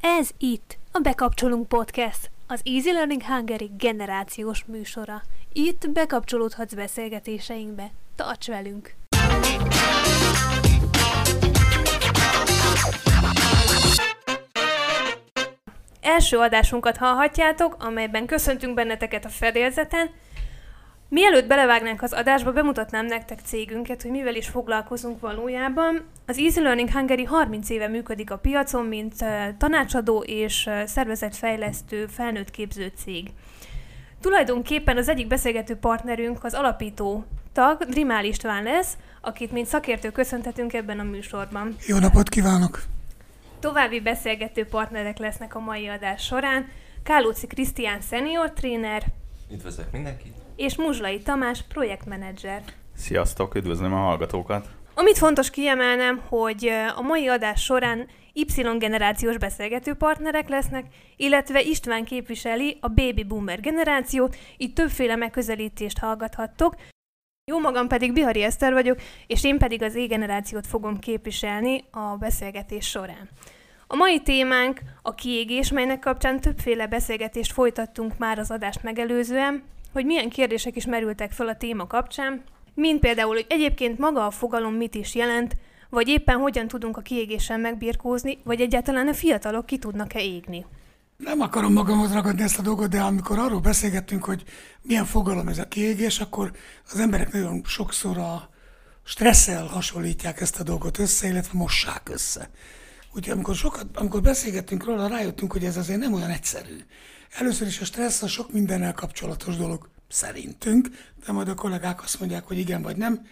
Ez itt a Bekapcsolunk Podcast, az Easy Learning Hungary generációs műsora. Itt bekapcsolódhatsz beszélgetéseinkbe. Tarts velünk! Első adásunkat hallhatjátok, amelyben köszöntünk benneteket a fedélzeten, Mielőtt belevágnánk az adásba, bemutatnám nektek cégünket, hogy mivel is foglalkozunk valójában. Az Easy Learning Hungary 30 éve működik a piacon, mint tanácsadó és szervezetfejlesztő felnőtt képző cég. Tulajdonképpen az egyik beszélgető partnerünk az alapító tag, Drimál István lesz, akit mint szakértő köszönhetünk ebben a műsorban. Jó napot kívánok! További beszélgető partnerek lesznek a mai adás során. Kálóci Krisztián senior tréner. Üdvözlök mindenkit! és Muzslai Tamás projektmenedzser. Sziasztok, üdvözlöm a hallgatókat! Amit fontos kiemelnem, hogy a mai adás során Y-generációs beszélgető partnerek lesznek, illetve István képviseli a baby boomer generációt, így többféle megközelítést hallgathattok. Jó magam pedig Bihari Eszter vagyok, és én pedig az E-generációt fogom képviselni a beszélgetés során. A mai témánk a kiégés, melynek kapcsán többféle beszélgetést folytattunk már az adást megelőzően, hogy milyen kérdések is merültek fel a téma kapcsán, mint például, hogy egyébként maga a fogalom mit is jelent, vagy éppen hogyan tudunk a kiégéssel megbirkózni, vagy egyáltalán a fiatalok ki tudnak-e égni. Nem akarom magamhoz ragadni ezt a dolgot, de amikor arról beszélgettünk, hogy milyen fogalom ez a kiégés, akkor az emberek nagyon sokszor a stresszel hasonlítják ezt a dolgot össze, illetve mossák össze. Úgyhogy amikor, sokat, amikor beszélgettünk róla, rájöttünk, hogy ez azért nem olyan egyszerű. Először is a stressz a sok mindennel kapcsolatos dolog, szerintünk, de majd a kollégák azt mondják, hogy igen vagy nem.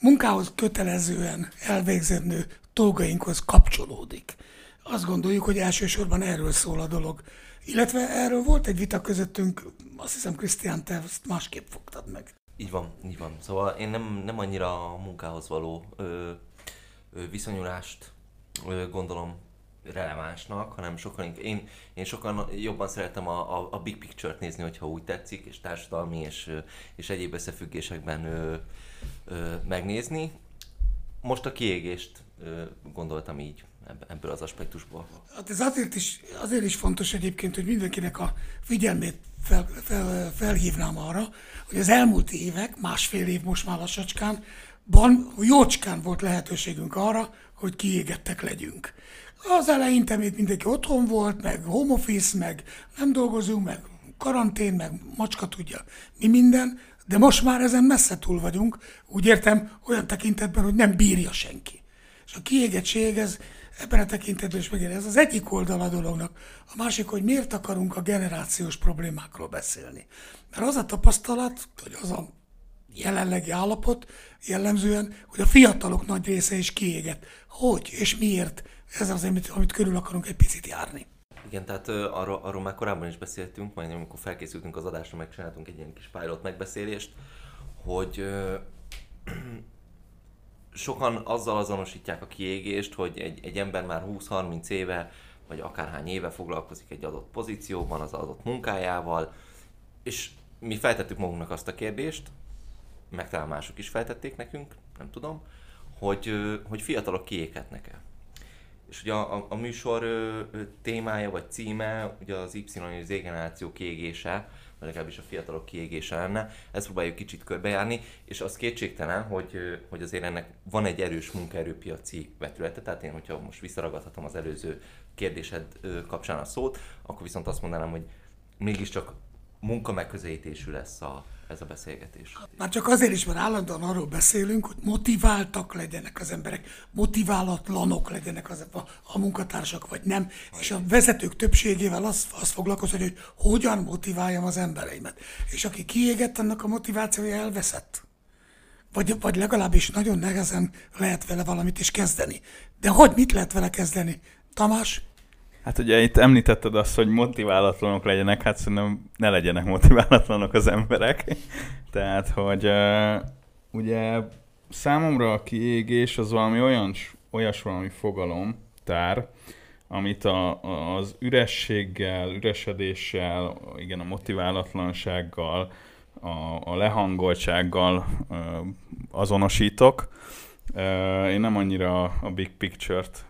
Munkához kötelezően elvégzendő dolgainkhoz kapcsolódik. Azt gondoljuk, hogy elsősorban erről szól a dolog. Illetve erről volt egy vita közöttünk, azt hiszem, Krisztián, te ezt másképp fogtad meg. Így van, így van. Szóval én nem, nem annyira a munkához való ö, ö, viszonyulást gondolom relevánsnak, hanem sokkal én, én sokkal jobban szeretem a, a, a big picture-t nézni, hogyha úgy tetszik, és társadalmi és, és egyéb összefüggésekben ö, ö, megnézni. Most a kiégést ö, gondoltam így ebből az aspektusból. Hát ez azért is, azért is fontos egyébként, hogy mindenkinek a figyelmét fel, fel, felhívnám arra, hogy az elmúlt évek, másfél év most már lassacskán, ban, jócskán volt lehetőségünk arra, hogy kiégettek legyünk. Az eleinte még mindenki otthon volt, meg home office, meg nem dolgozunk, meg karantén, meg macska tudja, mi minden, de most már ezen messze túl vagyunk, úgy értem, olyan tekintetben, hogy nem bírja senki. És a kiégettség, ez ebben a tekintetben is megjelent. Ez az egyik oldal a dolognak. A másik, hogy miért akarunk a generációs problémákról beszélni. Mert az a tapasztalat, hogy az a jelenlegi állapot jellemzően, hogy a fiatalok nagy része is kiégett. Hogy és miért ez az, amit, amit körül akarunk egy picit járni. Igen, tehát arról, arról már korábban is beszéltünk, majd amikor felkészültünk az adásra, megcsináltunk egy ilyen kis pilot megbeszélést, hogy uh, sokan azzal azonosítják a kiégést, hogy egy, egy ember már 20-30 éve, vagy akárhány éve foglalkozik egy adott pozícióban, az adott munkájával, és mi feltettük magunknak azt a kérdést, meg talán mások is feltették nekünk, nem tudom, hogy, hogy fiatalok kiéghetnek-e. És ugye a, a, a műsor témája vagy címe ugye az Y és Z generáció kiégése, vagy legalábbis a fiatalok kiégése lenne. Ezt próbáljuk kicsit körbejárni, és az kétségtelen, hogy, hogy azért ennek van egy erős munkaerőpiaci vetülete, tehát én, hogyha most visszaragadhatom az előző kérdésed kapcsán a szót, akkor viszont azt mondanám, hogy mégiscsak munka megközelítésű lesz a, ez a beszélgetés. Már csak azért is, mert állandóan arról beszélünk, hogy motiváltak legyenek az emberek, motiválatlanok legyenek az, a, a munkatársak, vagy nem. És a vezetők többségével az, az foglalkozik, hogy hogyan motiváljam az embereimet. És aki kiégett, annak a motivációja elveszett. Vagy, vagy legalábbis nagyon nehezen lehet vele valamit is kezdeni. De hogy mit lehet vele kezdeni? Tamás? Hát ugye itt említetted azt, hogy motiválatlanok legyenek, hát szerintem ne legyenek motiválatlanok az emberek. Tehát, hogy ugye számomra a kiégés az valami olyan, olyas valami fogalom, tár, amit a, az ürességgel, üresedéssel, igen, a motiválatlansággal, a, a lehangoltsággal azonosítok, Én nem annyira a big picture-t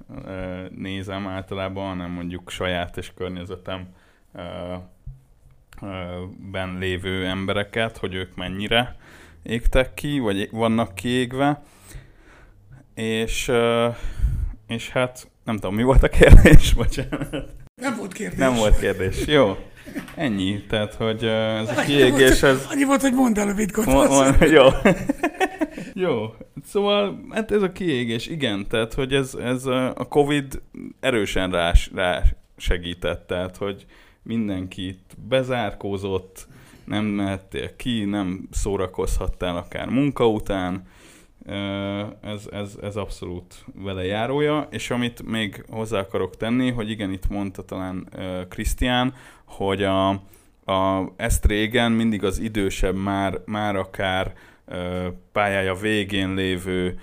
nézem általában, hanem mondjuk saját és környezetem ben lévő embereket, hogy ők mennyire égtek ki, vagy vannak kiégve. És, és hát nem tudom, mi volt a kérdés, bocsánat. Nem volt kérdés. Nem volt kérdés, jó. Ennyi, tehát, hogy ez a kiégés, ez... Annyi volt, hogy mondd el, amit gondolsz. Jó. jó. Szóval, hát ez a kiégés, igen, tehát, hogy ez, ez a Covid erősen rá, rá segített, tehát, hogy mindenkit bezárkózott, nem mehettél ki, nem szórakozhattál akár munka után, ez, ez, ez abszolút vele járója, és amit még hozzá akarok tenni, hogy igen, itt mondta talán Krisztián, hogy a, a, ezt régen mindig az idősebb, már, már akár pályája végén lévő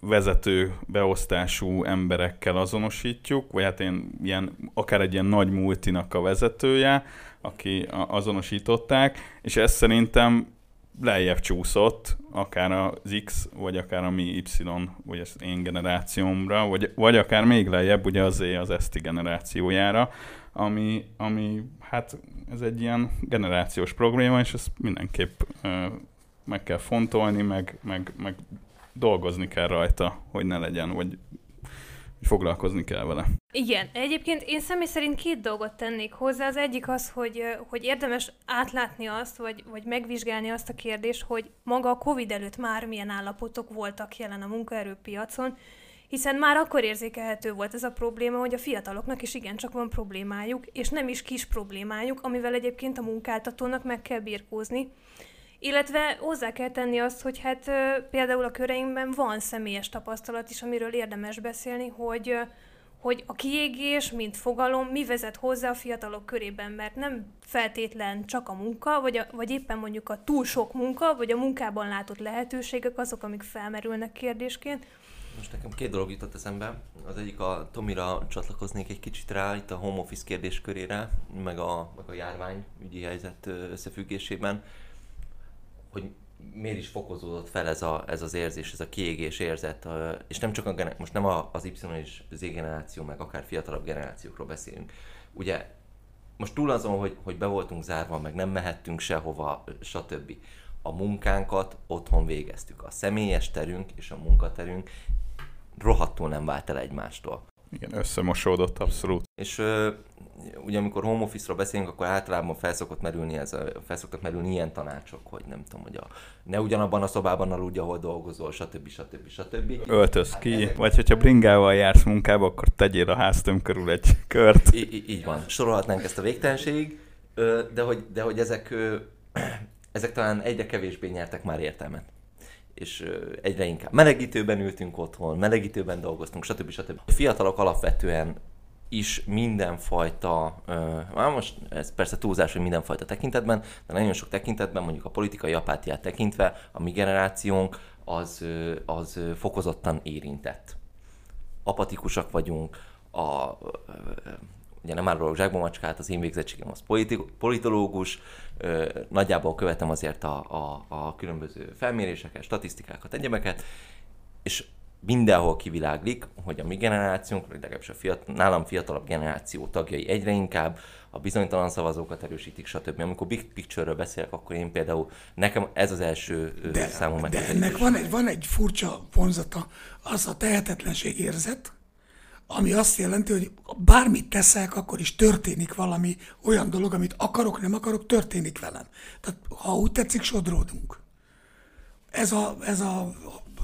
vezető beosztású emberekkel azonosítjuk, vagy hát én ilyen, akár egy ilyen nagy multinak a vezetője, aki azonosították, és ez szerintem lejjebb csúszott, akár az X, vagy akár a mi Y, vagy az én generációmra, vagy, vagy akár még lejjebb, ugye az E az Eszti generációjára, ami, ami hát ez egy ilyen generációs probléma, és ezt mindenképp uh, meg kell fontolni, meg, meg, meg dolgozni kell rajta, hogy ne legyen, vagy foglalkozni kell vele. Igen, egyébként én személy szerint két dolgot tennék hozzá. Az egyik az, hogy, hogy érdemes átlátni azt, vagy, vagy megvizsgálni azt a kérdést, hogy maga a COVID előtt már milyen állapotok voltak jelen a munkaerőpiacon, hiszen már akkor érzékelhető volt ez a probléma, hogy a fiataloknak is igencsak van problémájuk, és nem is kis problémájuk, amivel egyébként a munkáltatónak meg kell birkózni. Illetve hozzá kell tenni azt, hogy hát például a köreimben van személyes tapasztalat is, amiről érdemes beszélni, hogy hogy a kiégés, mint fogalom, mi vezet hozzá a fiatalok körében, mert nem feltétlen csak a munka, vagy, a, vagy éppen mondjuk a túl sok munka, vagy a munkában látott lehetőségek azok, amik felmerülnek kérdésként. Most nekem két dolog jutott eszembe. Az egyik a Tomira csatlakoznék egy kicsit rá, itt a home office kérdéskörére, meg a, meg a járvány ügyi helyzet összefüggésében hogy miért is fokozódott fel ez, a, ez az érzés, ez a kiégés érzet, és nem csak a, most nem az Y és Z generáció, meg akár fiatalabb generációkról beszélünk. Ugye most túl azon, hogy, hogy be voltunk zárva, meg nem mehettünk sehova, stb. A munkánkat otthon végeztük. A személyes terünk és a munkaterünk rohadtul nem vált el egymástól. Igen, összemosódott abszolút. És ö, ugye amikor home office-ról beszélünk, akkor általában felszokott merülni ez, felszoktak merülni ilyen tanácsok, hogy nem tudom, hogy a, ne ugyanabban a szobában aludj, ahol dolgozol, stb. stb. stb. Öltöz hát ki, ezek... vagy hogyha bringával jársz munkába, akkor tegyél a háztöm körül egy kört. I- így van, sorolhatnánk ezt a végtelenség, de hogy, de hogy ezek, ezek talán egyre kevésbé nyertek már értelmet és egyre inkább melegítőben ültünk otthon, melegítőben dolgoztunk, stb. stb. A fiatalok alapvetően is mindenfajta, uh, most ez persze túlzás, hogy mindenfajta tekintetben, de nagyon sok tekintetben, mondjuk a politikai apátiát tekintve, a mi generációnk az, az fokozottan érintett. Apatikusak vagyunk, a, ugye nem árulok zsákba macskát, az én végzettségem az politológus, nagyjából követem azért a, a, a különböző felméréseket, statisztikákat, egyebeket, és mindenhol kiviláglik, hogy a mi generációnk, vagy legalábbis a fiat, nálam fiatalabb generáció tagjai egyre inkább a bizonytalan szavazókat erősítik, stb. Amikor big picture-ről beszélek, akkor én például, nekem ez az első de, számom De ennek van egy, van egy furcsa vonzata, az a tehetetlenség érzet, ami azt jelenti, hogy bármit teszek, akkor is történik valami olyan dolog, amit akarok, nem akarok, történik velem. Tehát ha úgy tetszik, sodródunk. Ez a, ez a,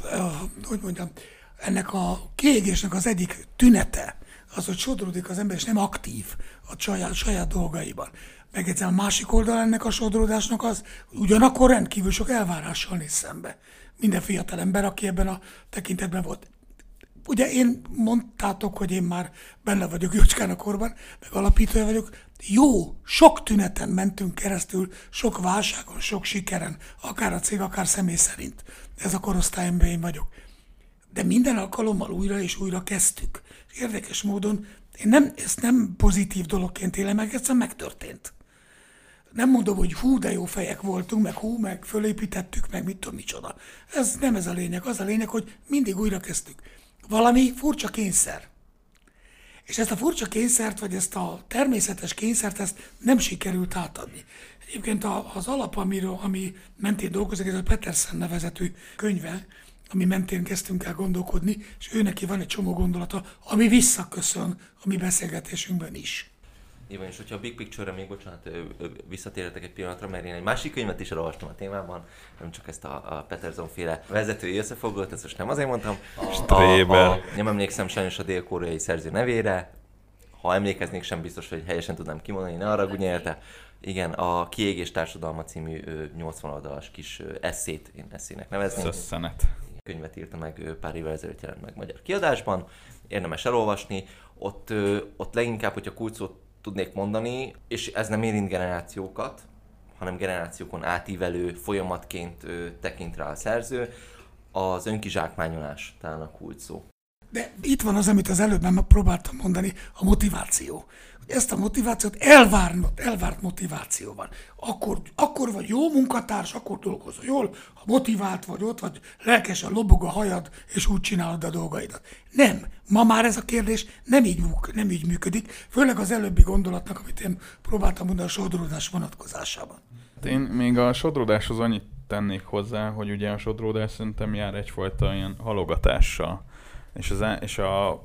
a hogy mondjam, ennek a kiégésnek az egyik tünete, az, hogy sodródik az ember, és nem aktív a saját, saját dolgaiban. Meg a másik oldal ennek a sodródásnak az, ugyanakkor rendkívül sok elvárással néz szembe. Minden fiatal ember, aki ebben a tekintetben volt. Ugye én mondtátok, hogy én már benne vagyok Jócskán a korban, meg alapítója vagyok. Jó, sok tüneten mentünk keresztül, sok válságon, sok sikeren, akár a cég, akár személy szerint. Ez a korosztályomban én vagyok. De minden alkalommal újra és újra kezdtük. Érdekes módon én nem, ezt nem pozitív dologként élem meg, egyszerűen megtörtént. nem mondom, hogy hú, de jó fejek voltunk, meg hú, meg fölépítettük, meg mit tudom, micsoda. Ez nem ez a lényeg. Az a lényeg, hogy mindig újra kezdtük. Valami furcsa kényszer. És ezt a furcsa kényszert, vagy ezt a természetes kényszert, ezt nem sikerült átadni. Egyébként az alap, amiről, ami mentén dolgozik, ez a Petersen nevezetű könyve, ami mentén kezdtünk el gondolkodni, és ő neki van egy csomó gondolata, ami visszaköszön a mi beszélgetésünkben is. Igen, és hogyha a Big Picture-re még, bocsánat, visszatérhetek egy pillanatra, mert én egy másik könyvet is olvastam a témában, nem csak ezt a, a Peterson féle vezetői összefoglalót, ezt most nem azért mondtam. A, a, a, nem emlékszem sajnos a dél-koreai szerző nevére, ha emlékeznék sem biztos, hogy helyesen tudnám kimondani, ne arra érte. Igen, a Kiégés Társadalma című 80 oldalas kis eszét, én eszének nevezném. Szösszenet. Könyvet írta meg pár évvel ezelőtt jelent meg magyar kiadásban, érdemes elolvasni. Ott, ott leginkább, hogyha kulcsot tudnék mondani, és ez nem érint generációkat, hanem generációkon átívelő folyamatként tekint rá a szerző, az önkizsákmányolás talán a kulcs szó. De itt van az, amit az előbb már próbáltam mondani, a motiváció. Ezt a motivációt elvárt, elvárt motiváció van. Akkor, akkor vagy jó munkatárs, akkor dolgozol jól, ha motivált vagy ott vagy, lelkesen lobog a hajad, és úgy csinálod a dolgaidat. Nem. Ma már ez a kérdés nem így, nem így működik, főleg az előbbi gondolatnak, amit én próbáltam mondani a sodródás vonatkozásában. Hát én még a sodródáshoz annyit tennék hozzá, hogy ugye a sodródás szerintem jár egyfajta ilyen halogatással és, az, és a,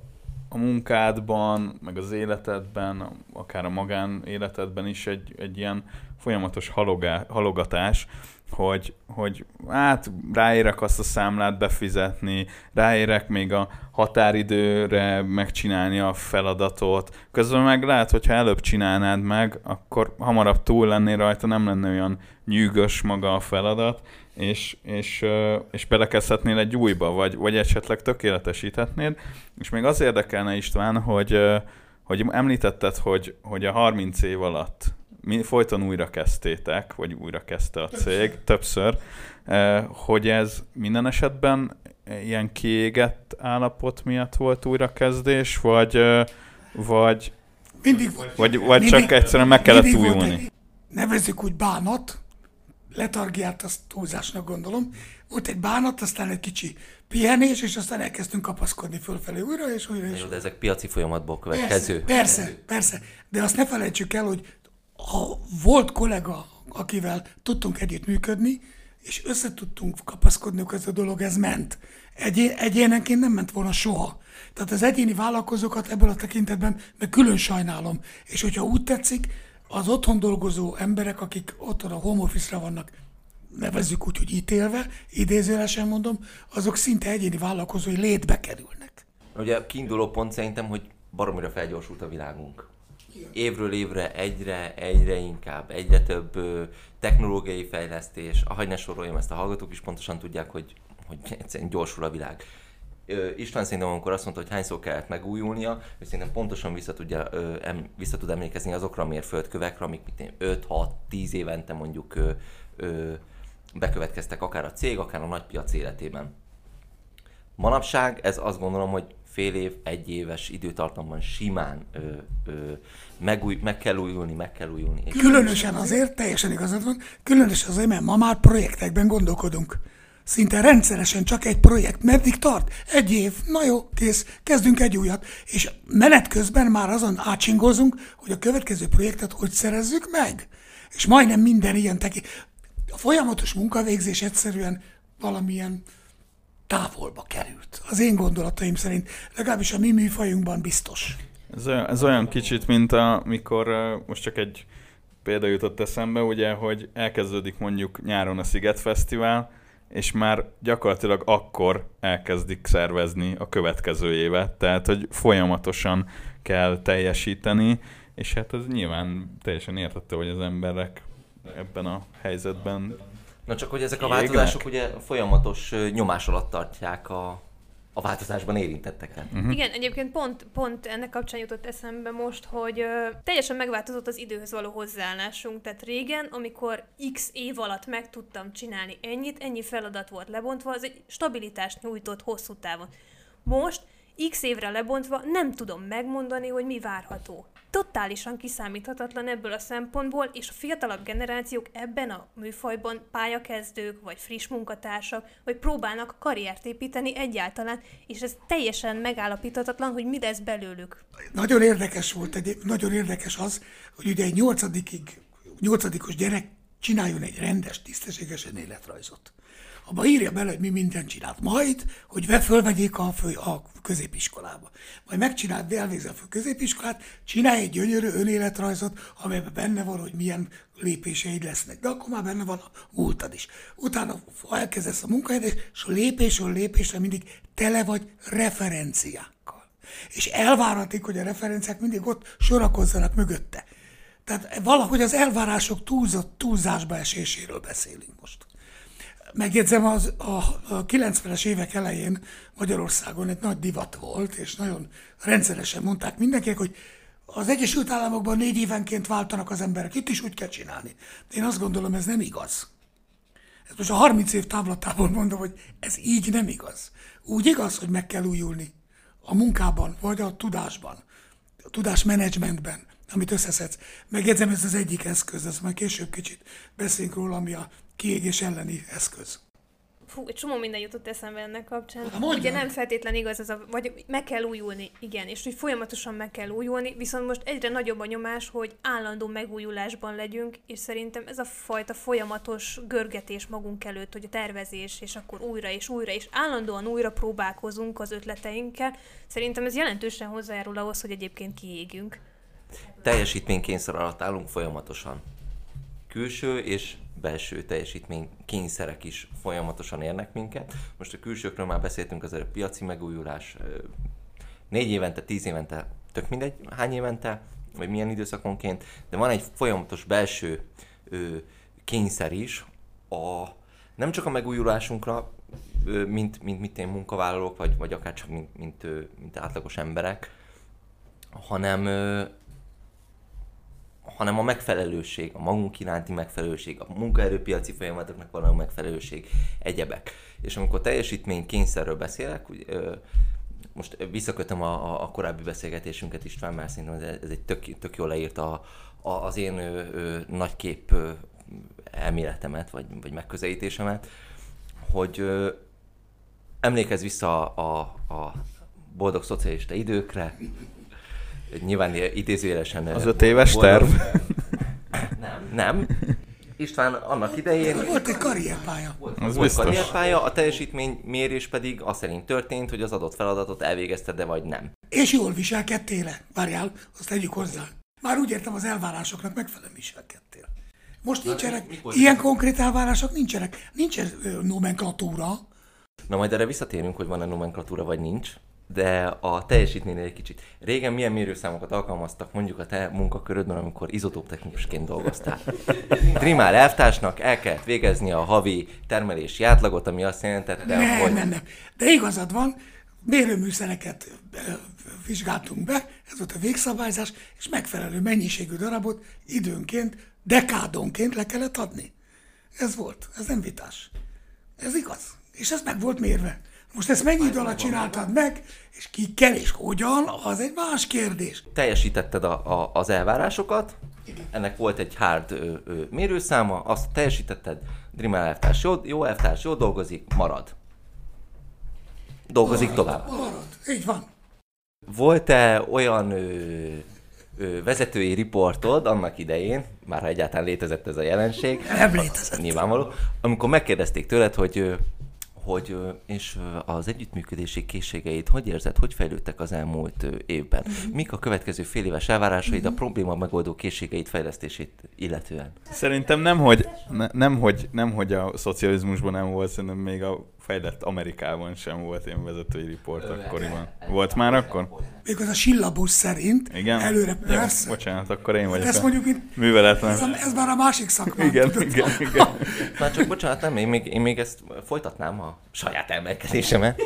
a munkádban, meg az életedben, akár a magánéletedben is egy, egy ilyen folyamatos halogá, halogatás, hogy, hogy hát ráérek azt a számlát befizetni, ráérek még a határidőre megcsinálni a feladatot. Közben meg lehet, hogyha előbb csinálnád meg, akkor hamarabb túl lennél rajta, nem lenne olyan nyűgös maga a feladat, és, és, és belekezdhetnél egy újba, vagy, vagy esetleg tökéletesíthetnéd. És még az érdekelne István, hogy, hogy említetted, hogy, hogy a 30 év alatt mi folyton újra kezdtétek, vagy újra kezdte a cég, többször, hogy ez minden esetben ilyen kiégett állapot miatt volt újrakezdés, vagy, vagy, mindig volt. Vagy, vagy mindig, csak egyszerűen meg kellett újulni? Nevezzük úgy bánat, letargiát azt túlzásnak gondolom. Volt egy bánat, aztán egy kicsi pihenés, és aztán elkezdtünk kapaszkodni fölfelé újra, és újra. És Jó, de ezek piaci folyamatból következő. Persze, persze, persze, de azt ne felejtsük el, hogy ha volt kollega, akivel tudtunk együtt működni, és össze tudtunk kapaszkodni, hogy ez a dolog, ez ment. Egy, egyénenként nem ment volna soha. Tehát az egyéni vállalkozókat ebből a tekintetben meg külön sajnálom. És hogyha úgy tetszik, az otthon dolgozó emberek, akik otthon a home office-ra vannak, nevezzük úgy, hogy ítélve, idézőlesen mondom, azok szinte egyéni vállalkozói létbe kerülnek. Ugye kiinduló pont szerintem, hogy baromira felgyorsult a világunk. Évről évre egyre, egyre inkább, egyre több ö, technológiai fejlesztés, ahogy ne soroljam, ezt a hallgatók is pontosan tudják, hogy, hogy egyszerűen gyorsul a világ. István szerintem amikor azt mondta, hogy hányszor kellett megújulnia, ő szerintem pontosan vissza, tudja, em, vissza tud emlékezni azokra a mérföldkövekre, amik 5-6-10 évente mondjuk bekövetkeztek akár a cég, akár a nagy piac életében. Manapság ez azt gondolom, hogy fél év, egy éves időtartamban simán ö, ö, megúj, meg kell újulni, meg kell újulni. Különösen azért, teljesen igazad van, különösen azért, mert ma már projektekben gondolkodunk. Szinte rendszeresen csak egy projekt. Meddig tart? Egy év. Na jó, kész. Kezdünk egy újat. És menet közben már azon átsingozunk, hogy a következő projektet hogy szerezzük meg. És majdnem minden ilyen teki. A folyamatos munkavégzés egyszerűen valamilyen távolba került. Az én gondolataim szerint, legalábbis a mi műfajunkban biztos. Ez olyan, ez olyan kicsit, mint amikor most csak egy példa jutott eszembe, ugye, hogy elkezdődik mondjuk nyáron a Sziget Fesztivál, és már gyakorlatilag akkor elkezdik szervezni a következő évet, tehát hogy folyamatosan kell teljesíteni, és hát ez nyilván teljesen értette, hogy az emberek ebben a helyzetben Na csak, hogy ezek a változások ugye folyamatos nyomás alatt tartják a, a változásban érintetteket. Uh-huh. Igen, egyébként pont, pont ennek kapcsán jutott eszembe most, hogy ö, teljesen megváltozott az időhöz való hozzáállásunk. Tehát régen, amikor x év alatt meg tudtam csinálni ennyit, ennyi feladat volt lebontva, az egy stabilitást nyújtott hosszú távon. Most x évre lebontva nem tudom megmondani, hogy mi várható. Totálisan kiszámíthatatlan ebből a szempontból, és a fiatalabb generációk ebben a műfajban pályakezdők, vagy friss munkatársak, vagy próbálnak karriert építeni egyáltalán, és ez teljesen megállapíthatatlan, hogy mi lesz belőlük. Nagyon érdekes volt, egy, nagyon érdekes az, hogy ugye egy nyolcadikig, nyolcadikos gyerek csináljon egy rendes, tisztességes életrajzot. Abba írja bele, hogy mi mindent csinált. Majd, hogy ve fölvegyék a, fő, a középiskolába. Majd megcsinált, elvégzi a fő középiskolát, csinálj egy gyönyörű önéletrajzot, amelyben benne van, hogy milyen lépéseid lesznek. De akkor már benne van a múltad is. Utána elkezdesz a munkahelyet, és lépésről lépésre mindig tele vagy referenciákkal. És elváratik, hogy a referenciák mindig ott sorakozzanak mögötte. Tehát valahogy az elvárások túlzott túlzásba eséséről beszélünk most. Megjegyzem, az, a, a 90-es évek elején Magyarországon egy nagy divat volt, és nagyon rendszeresen mondták mindenkinek, hogy az Egyesült Államokban négy évenként váltanak az emberek, itt is úgy kell csinálni. De én azt gondolom, ez nem igaz. Ezt most a 30 év távlatából mondom, hogy ez így nem igaz. Úgy igaz, hogy meg kell újulni a munkában, vagy a tudásban, a tudásmenedzsmentben, amit összeszedsz. Megjegyzem, ez az egyik eszköz, ez majd később kicsit beszélünk róla, ami a kiégés elleni eszköz. Fú, egy csomó minden jutott eszembe ennek kapcsán. Na, mondjad. Ugye nem feltétlen igaz ez a, vagy meg kell újulni, igen, és hogy folyamatosan meg kell újulni, viszont most egyre nagyobb a nyomás, hogy állandó megújulásban legyünk, és szerintem ez a fajta folyamatos görgetés magunk előtt, hogy a tervezés, és akkor újra és újra, és állandóan újra próbálkozunk az ötleteinkkel, szerintem ez jelentősen hozzájárul ahhoz, hogy egyébként kiégünk. teljesítménykényszer alatt állunk folyamatosan. Külső és belső teljesítmény kényszerek is folyamatosan érnek minket. Most a külsőkről már beszéltünk, az a piaci megújulás, négy évente, tíz évente, tök mindegy, hány évente, vagy milyen időszakonként, de van egy folyamatos belső ö, kényszer is, a, nem csak a megújulásunkra, ö, mint, mint, mint én munkavállalók, vagy, vagy akár csak mint, mint, ö, mint átlagos emberek, hanem ö, hanem a megfelelőség, a magunk iránti megfelelőség, a munkaerőpiaci folyamatoknak való megfelelőség, egyebek. És amikor teljesítmény kényszerről beszélek, úgy, ö, most visszakötöm a, a, korábbi beszélgetésünket István, mert szerintem ez, egy tök, tök jól leírta a, a, az én ö, ö, nagykép ö, elméletemet, vagy, vagy megközelítésemet, hogy ö, emlékezz vissza a, a, a boldog szocialista időkre, nyilván idézőjelesen... Az öt éves terv? Nem, nem. István annak idején Volt egy karrierpálya. volt, Az volt karrierpálya, a teljesítménymérés pedig az szerint történt, hogy az adott feladatot elvégezted, de vagy nem. És jól viselkedtél -e? Várjál, azt tegyük hozzá. Már úgy értem, az elvárásoknak megfelelően viselkedtél. Most nincsenek, mikor- ilyen konkrét elvárások nincsenek. Nincs ez ö, nomenklatúra. Na majd erre visszatérünk, hogy van-e nomenklatúra vagy nincs, de a teljesítménynél egy kicsit. Régen milyen mérőszámokat alkalmaztak mondjuk a te munkakörödben, amikor izotóp technikusként dolgoztál? Trimál elvtársnak el kellett végezni a havi termelési átlagot, ami azt jelentette, Nem, hogy nem, nem. De igazad van, mérőműszereket vizsgáltunk be, ez volt a végszabályzás, és megfelelő mennyiségű darabot időnként, dekádonként le kellett adni. Ez volt, ez nem vitás. Ez igaz. És ez meg volt mérve. Most ezt mennyi idő alatt csináltad meg, és kikkel és hogyan, az egy más kérdés. teljesítetted a, a, az elvárásokat, ennek volt egy hard ö, ö, mérőszáma, azt teljesítetted, Dreamer elvtárs jó, jó elvtárs, jó dolgozik, marad. Dolgozik tovább. Marad. Így van. Volt-e olyan ö, ö, vezetői riportod annak idején, már ha egyáltalán létezett ez a jelenség, Nem létezett. nyilvánvaló, amikor megkérdezték tőled, hogy hogy és az együttműködési készségeid hogy érzed, hogy fejlődtek az elmúlt évben? Mik a következő fél éves elvárásaid a probléma megoldó készségeid fejlesztését illetően? Szerintem nem, hogy, ne, nem, hogy, nem, hogy a szocializmusban nem volt, szerintem még a fejlett Amerikában sem volt ilyen vezetői riport akkoriban. Volt már akkor? Még az a sillabus szerint, Igen? előre Jó, persze. bocsánat, akkor én vagyok ezt a mondjuk itt, műveletlen. ez, a, ez már a másik szakmám. Igen, tudod. igen, igen. Már csak bocsánat, nem, én még, én még ezt folytatnám a saját emelkedésemet.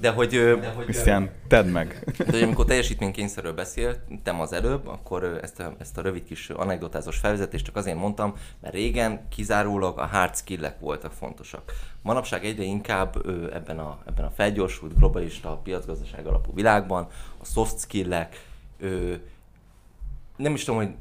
De hogy... De hogy Krisztián, tedd meg. De hogy amikor teljesítménykényszerről beszéltem az előbb, akkor ezt a, ezt a rövid kis anekdotázós felvezetést csak azért mondtam, mert régen kizárólag a hard skillek voltak fontosak. Manapság egyre inkább ebben a, ebben a felgyorsult, globalista, piacgazdaság alapú világban a soft skillek nem is tudom, hogy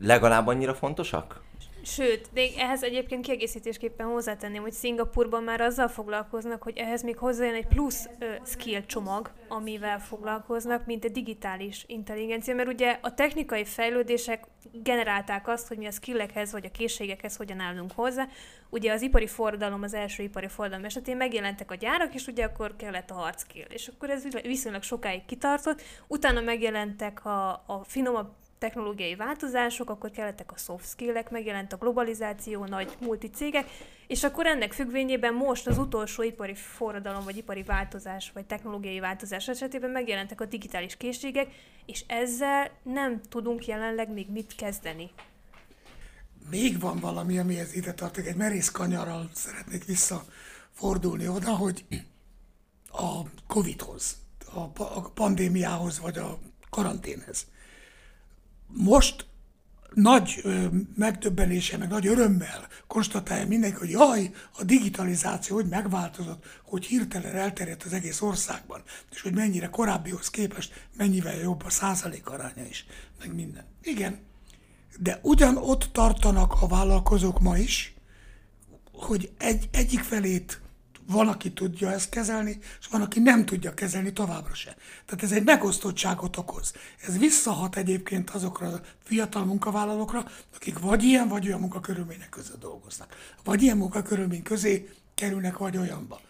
legalább annyira fontosak? Sőt, de ehhez egyébként kiegészítésképpen hozzátenném, hogy Szingapurban már azzal foglalkoznak, hogy ehhez még hozzájön egy plusz ö, skill csomag, amivel foglalkoznak, mint a digitális intelligencia, mert ugye a technikai fejlődések generálták azt, hogy mi a skillekhez vagy a készségekhez hogyan állunk hozzá. Ugye az ipari forradalom, az első ipari forradalom esetén megjelentek a gyárak, és ugye akkor kellett a hard skill, és akkor ez viszonylag sokáig kitartott. Utána megjelentek a, a finomabb technológiai változások, akkor kellettek a soft skillek, megjelent a globalizáció, nagy multicégek, és akkor ennek függvényében most az utolsó ipari forradalom, vagy ipari változás, vagy technológiai változás esetében megjelentek a digitális készségek, és ezzel nem tudunk jelenleg még mit kezdeni. Még van valami, amihez ide tartok, egy merész kanyarral szeretnék visszafordulni oda, hogy a Covid-hoz, a pandémiához, vagy a karanténhez most nagy ö, megdöbbenése, meg nagy örömmel konstatálja mindenki, hogy jaj, a digitalizáció hogy megváltozott, hogy hirtelen elterjedt az egész országban, és hogy mennyire korábbihoz képest mennyivel jobb a százalék aránya is, meg minden. Igen, de ugyan ott tartanak a vállalkozók ma is, hogy egy, egyik felét van, aki tudja ezt kezelni, és van, aki nem tudja kezelni továbbra se. Tehát ez egy megosztottságot okoz. Ez visszahat egyébként azokra a fiatal munkavállalókra, akik vagy ilyen, vagy olyan munkakörülmények között dolgoznak. Vagy ilyen munkakörülmény közé kerülnek, vagy olyanba.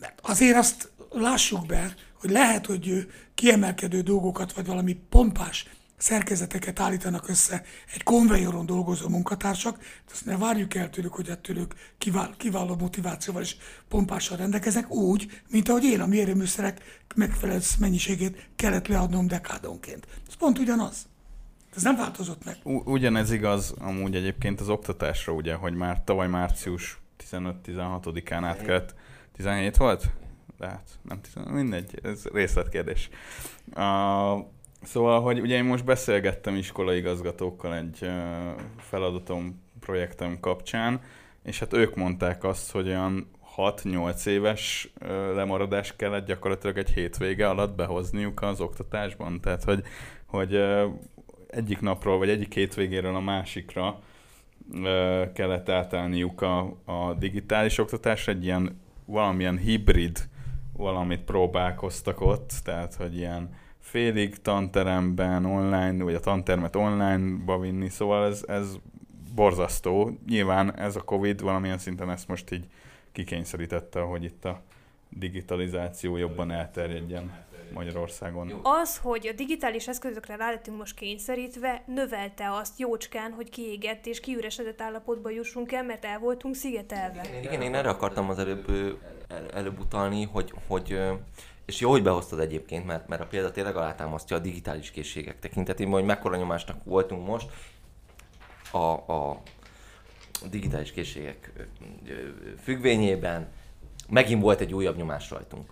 Mert azért azt lássuk be, hogy lehet, hogy kiemelkedő dolgokat, vagy valami pompás szerkezeteket állítanak össze egy konvejoron dolgozó munkatársak, azt ne várjuk el tőlük, hogy ettől ők kivál, kiváló motivációval és pompással rendelkeznek, úgy, mint ahogy én a mérőműszerek megfelelő mennyiségét kellett leadnom dekádonként. Ez pont ugyanaz. Ez nem változott meg. U- ugyanez igaz amúgy egyébként az oktatásra, ugye, hogy már tavaly március 15-16-án át kellett, 17 volt? Lehet, nem 10, mindegy, ez részletkérdés. Uh, Szóval, hogy ugye én most beszélgettem iskolaigazgatókkal egy feladatom, projektem kapcsán, és hát ők mondták azt, hogy olyan 6-8 éves lemaradás kellett gyakorlatilag egy hétvége alatt behozniuk az oktatásban. Tehát, hogy, hogy egyik napról, vagy egyik hétvégéről a másikra kellett átállniuk a, a digitális oktatásra, egy ilyen valamilyen hibrid valamit próbálkoztak ott, tehát, hogy ilyen félig tanteremben online, vagy a tantermet online-ba vinni, szóval ez, ez borzasztó. Nyilván ez a Covid valamilyen szinten ezt most így kikényszerítette, hogy itt a digitalizáció jobban elterjedjen Magyarországon. Az, hogy a digitális eszközökre rá lettünk most kényszerítve, növelte azt jócskán, hogy kiégett és kiüresedett állapotba jussunk el, mert el voltunk szigetelve. Igen, én erre akartam az előbb, előbb utalni, hogy, hogy és jó, hogy behoztad egyébként, mert, mert a példa tényleg alátámasztja a digitális készségek tekintetében, hogy mekkora nyomásnak voltunk most a, a digitális készségek függvényében. Megint volt egy újabb nyomás rajtunk.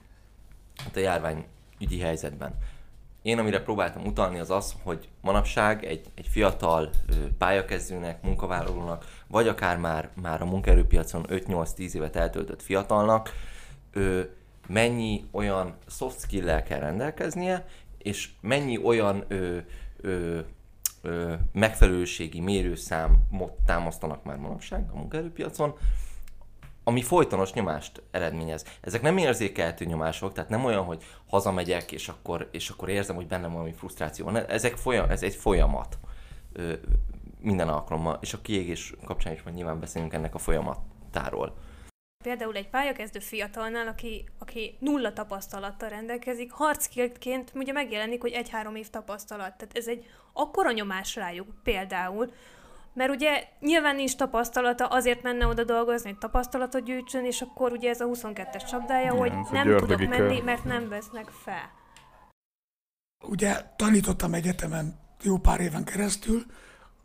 Hát a járvány ügyi helyzetben. Én amire próbáltam utalni az az, hogy manapság egy, egy fiatal pályakezdőnek, munkavállalónak, vagy akár már, már a munkaerőpiacon 5-8-10 évet eltöltött fiatalnak, mennyi olyan soft skill kell rendelkeznie, és mennyi olyan ö, ö, ö, megfelelőségi mérőszámot támasztanak már manapság a munkaerőpiacon, ami folytonos nyomást eredményez. Ezek nem érzékelhető nyomások, tehát nem olyan, hogy hazamegyek, és akkor, és akkor érzem, hogy bennem valami frusztráció van. Ezek folyam, ez egy folyamat ö, minden alkalommal, és a kiégés kapcsán is majd nyilván beszélünk ennek a folyamatáról például egy pályakezdő fiatalnál, aki, aki nulla tapasztalattal rendelkezik, harckiltként ugye megjelenik, hogy egy-három év tapasztalat. Tehát ez egy akkora nyomás rájuk például, mert ugye nyilván nincs tapasztalata, azért menne oda dolgozni, hogy tapasztalatot gyűjtsön, és akkor ugye ez a 22-es csapdája, Igen, hogy nem tudok menni, mert nem vesznek fel. Ugye tanítottam egyetemen jó pár éven keresztül,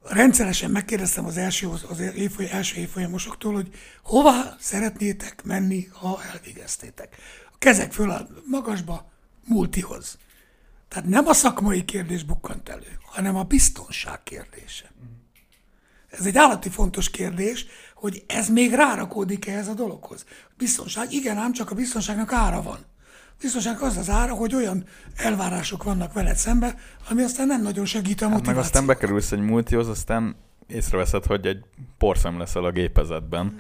rendszeresen megkérdeztem az első, az évfoly, első évfolyamosoktól, hogy hova szeretnétek menni, ha elvégeztétek. A kezek föl a magasba, multihoz. Tehát nem a szakmai kérdés bukkant elő, hanem a biztonság kérdése. Ez egy állati fontos kérdés, hogy ez még rárakódik ehhez a dologhoz. Biztonság, igen, ám csak a biztonságnak ára van. Biztonság az az ára, hogy olyan elvárások vannak veled szembe, ami aztán nem nagyon segít a Hát meg motivációt. aztán bekerülsz egy multihoz, aztán észreveszed, hogy egy porszem leszel a gépezetben.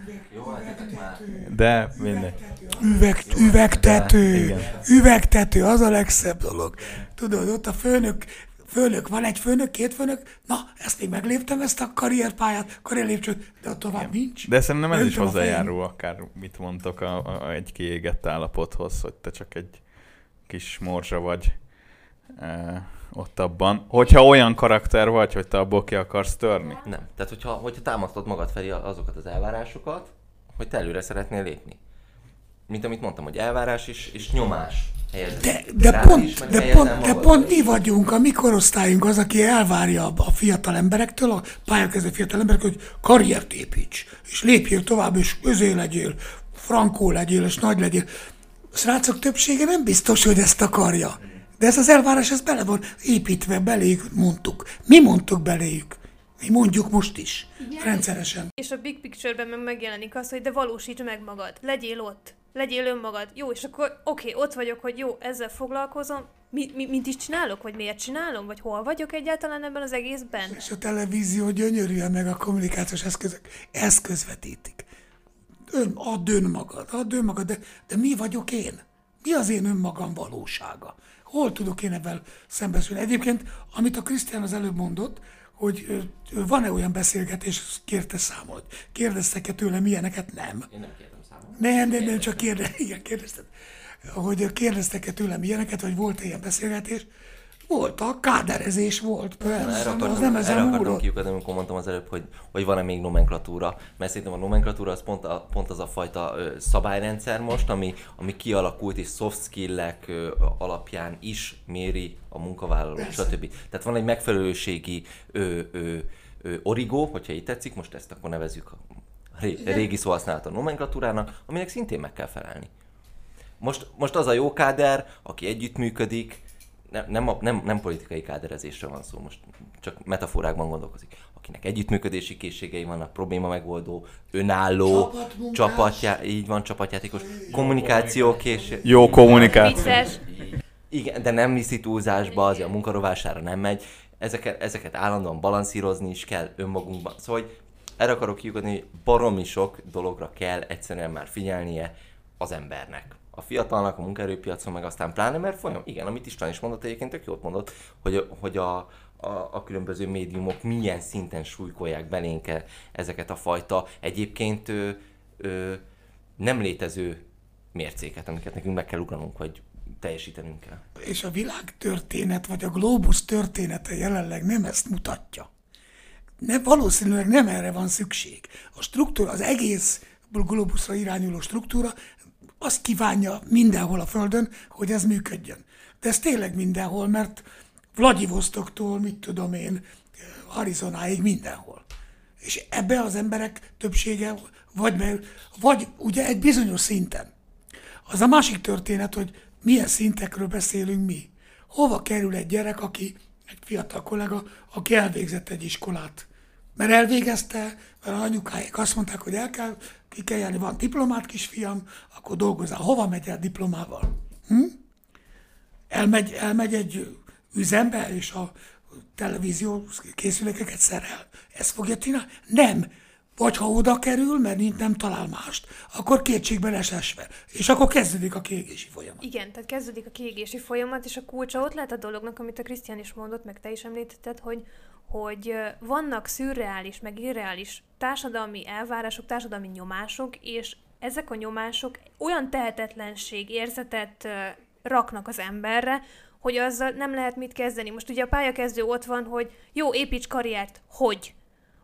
De mindegy. Üveg, üvegtető, üvegtető, az a legszebb dolog. Tudod, ott a főnök, főnök, van egy főnök, két főnök, na, ezt még megléptem, ezt a karrierpályát, karrierlépcsőt, de ott tovább nincs. De szerintem ez is hozzájárul, akár mit mondtok a, a, a, egy kiégett állapothoz, hogy te csak egy kis morzsa vagy e, ott abban. Hogyha olyan karakter vagy, hogy te abból ki akarsz törni. Nem. Tehát, hogyha, hogyha támasztod magad felé azokat az elvárásokat, hogy te előre szeretnél lépni. Mint amit mondtam, hogy elvárás is, és nyomás. De, de, rád pont, de, pont, de pont mi vagyunk, a mi korosztályunk az, aki elvárja a, fiatal emberektől, a pályakezdő fiatal emberek, hogy karriert építs, és lépjél tovább, és közé legyél, frankó legyél, és nagy legyél. A srácok többsége nem biztos, hogy ezt akarja. De ez az elvárás, ez bele van építve, beléjük mondtuk. Mi mondtuk beléjük. Mi mondjuk most is. Rendszeresen. És a big picture-ben meg megjelenik az, hogy de valósítsd meg magad, legyél ott, legyél önmagad. Jó, és akkor oké, ott vagyok, hogy jó, ezzel foglalkozom, mi, mi, mit is csinálok, vagy miért csinálom, vagy hol vagyok egyáltalán ebben az egészben? És a televízió gyönyörűen meg a kommunikációs eszközök ezt közvetítik. Ön, add önmagad, add önmagad, de, de mi vagyok én? Mi az én önmagam valósága? Hol tudok én ebben szembesülni? Egyébként, amit a Krisztián az előbb mondott, hogy van-e olyan beszélgetés, kérte számolt. Kérdeztek-e tőle ilyeneket? Nem. Én nem kértem Nem, nem, nem, csak kérde, igen, kérdezted. Hogy kérdeztek-e tőlem ilyeneket, vagy volt ilyen beszélgetés? Volt, a káderezés volt, persze, Erre az akartam, nem erre ezen akartam kiukadni, amikor mondtam az előbb, hogy, hogy van-e még nomenklatúra, mert szerintem a nomenklatúra az pont, a, pont az a fajta ö, szabályrendszer most, ami, ami kialakult és soft skill-ek ö, alapján is méri a munkavállalót, stb. Tehát van egy megfelelőségi ö, ö, ö, origó, hogyha így tetszik, most ezt akkor nevezzük a ré, régi szóhasználat a nomenklatúrának, aminek szintén meg kell felelni. Most, most az a jó káder, aki együttműködik, nem, nem, a, nem, nem politikai káderezésről van szó, most csak metaforákban gondolkozik. Akinek együttműködési készségei vannak, probléma megoldó, önálló, csapatjá, így van, csapatjátékos, kommunikáció készség. Jó kommunikáció. Vicces. Igen, de nem viszi túlzásba, azért a munkarovására nem megy. Ezeket, ezeket állandóan balanszírozni is kell önmagunkban. Szóval, hogy erre akarok kiugodni, hogy baromi sok dologra kell egyszerűen már figyelnie az embernek. A fiatalnak, a munkaerőpiacon, meg aztán pláne, mert folyam, igen, amit István is mondott, egyébként tök jót mondott, hogy, hogy a, a, a különböző médiumok milyen szinten súlykolják belénk e- ezeket a fajta egyébként ö, ö, nem létező mércéket, amiket nekünk meg kell ugranunk, vagy teljesítenünk kell. és a világ történet, vagy a globus története jelenleg nem ezt mutatja. Nem, valószínűleg nem erre van szükség. A struktúra, az egész globuszra irányuló struktúra azt kívánja mindenhol a Földön, hogy ez működjön. De ez tényleg mindenhol, mert Vladivostoktól, mit tudom én, Arizonáig mindenhol. És ebbe az emberek többsége, vagy, vagy ugye egy bizonyos szinten. Az a másik történet, hogy milyen szintekről beszélünk mi. Hova kerül egy gyerek, aki, egy fiatal kollega, aki elvégzett egy iskolát. Mert elvégezte, mert az anyukáik azt mondták, hogy el kell, ki kell járni, van diplomát, kisfiam, akkor dolgozzál. Hova megy el diplomával? Hm? Elmegy, elmegy egy üzembe, és a televízió készülékeket szerel. Ezt fogja csinálni? Nem. Vagy ha oda kerül, mert nincs, nem talál mást, akkor kétségbe lesz esve. És akkor kezdődik a kiégési folyamat. Igen, tehát kezdődik a kiégési folyamat, és a kulcsa ott lehet a dolognak, amit a Krisztián is mondott, meg te is említetted, hogy, hogy vannak szürreális, meg irreális társadalmi elvárások, társadalmi nyomások, és ezek a nyomások olyan tehetetlenség érzetet raknak az emberre, hogy azzal nem lehet mit kezdeni. Most ugye a pályakezdő ott van, hogy jó, építs karriert. Hogy?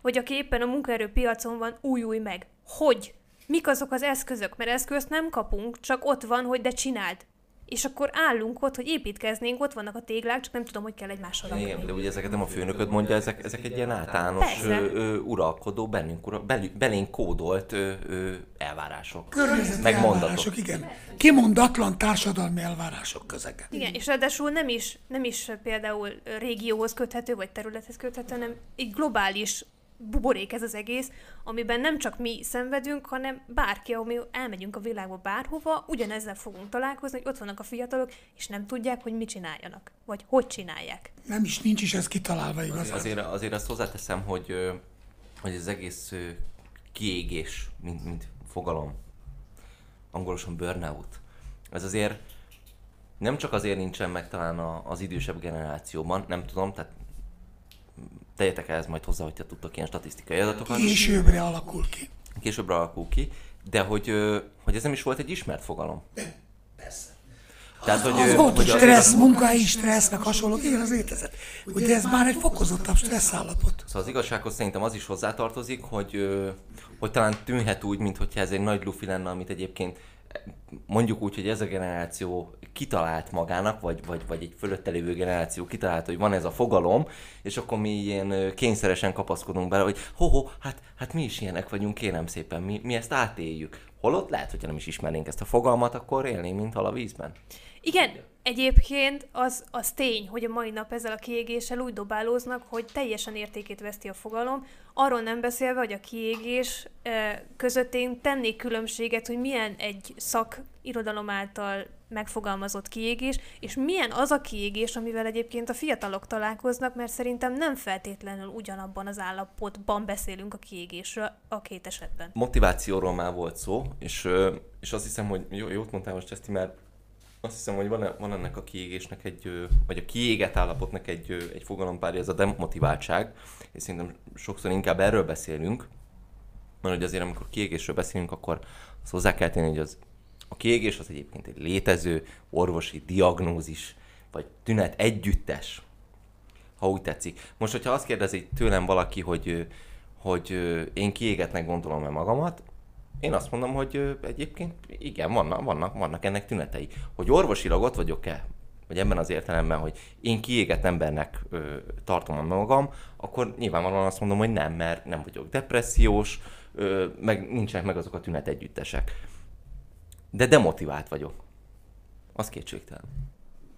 Vagy aki éppen a munkaerőpiacon van, újulj meg. Hogy? Mik azok az eszközök? Mert eszközt nem kapunk, csak ott van, hogy de csináld. És akkor állunk ott, hogy építkeznénk, ott vannak a téglák, csak nem tudom, hogy kell egymással Igen, rakni. de ugye ezeket nem a főnököd mondja, ezek, ezek egy ilyen általános ö, ö, uralkodó, bennünk, ura, belü- belénk kódolt ö, ö, elvárások. Környezeti Meg elvárások, igen. Kimondatlan társadalmi elvárások közege. Igen, és ráadásul nem is, nem is például régióhoz köthető, vagy területhez köthető, hanem egy globális buborék ez az egész, amiben nem csak mi szenvedünk, hanem bárki, ahol mi elmegyünk a világba bárhova, ugyanezzel fogunk találkozni, hogy ott vannak a fiatalok, és nem tudják, hogy mit csináljanak, vagy hogy csinálják. Nem is, nincs is ez kitalálva igazán. Azért, azért azt hozzáteszem, hogy, hogy az egész kiégés, mint, mint fogalom, angolosan burnout, ez azért nem csak azért nincsen meg talán az idősebb generációban, nem tudom, tehát tegyetek ehhez majd hozzá, hogyha tudtok ilyen statisztikai adatokat. Későbbre alakul ki. Később alakul ki, de hogy, hogy ez nem is volt egy ismert fogalom. Persze. Tehát, hogy, Az volt, hogy stressz, munkai stressz, meg hasonlók, igen, az létezett. Ugye ez már egy fokozottabb stressz állapot. Szóval az igazsághoz szerintem az is hozzátartozik, hogy, hogy talán tűnhet úgy, mintha ez egy nagy lufi lenne, amit egyébként mondjuk úgy, hogy ez a generáció kitalált magának, vagy, vagy, vagy egy fölötte lévő generáció kitalált, hogy van ez a fogalom, és akkor mi ilyen kényszeresen kapaszkodunk bele, hogy ho-ho, hát, hát mi is ilyenek vagyunk, kérem szépen, mi, mi ezt átéljük. Holott lehet, hogyha nem is ismernénk ezt a fogalmat, akkor élnénk, mint hal a vízben. Igen, egyébként az, az tény, hogy a mai nap ezzel a kiégéssel úgy dobálóznak, hogy teljesen értékét veszti a fogalom, arról nem beszélve, hogy a kiégés között én tennék különbséget, hogy milyen egy szakirodalom által megfogalmazott kiégés, és milyen az a kiégés, amivel egyébként a fiatalok találkoznak, mert szerintem nem feltétlenül ugyanabban az állapotban beszélünk a kiégésről a két esetben. motivációról már volt szó, és, és azt hiszem, hogy jó, jót mondtál most ezt, mert azt hiszem, hogy van, van ennek a kiégésnek egy, vagy a kiégett állapotnak egy, egy fogalompárja, ez a demotiváltság, és szerintem sokszor inkább erről beszélünk, mert hogy azért amikor kiégésről beszélünk, akkor azt hozzá kell tenni, hogy az, a kiégés az egyébként egy létező orvosi diagnózis, vagy tünet együttes, ha úgy tetszik. Most, hogyha azt kérdezi tőlem valaki, hogy, hogy én kiégetnek gondolom-e magamat, én azt mondom, hogy egyébként igen, vannak, vannak, vannak ennek tünetei. Hogy orvosilag ott vagyok-e, vagy ebben az értelemben, hogy én kiégett embernek ö, tartom a magam, akkor nyilvánvalóan azt mondom, hogy nem, mert nem vagyok depressziós, ö, meg nincsenek meg azok a tünet együttesek. De demotivált vagyok. Az kétségtelen.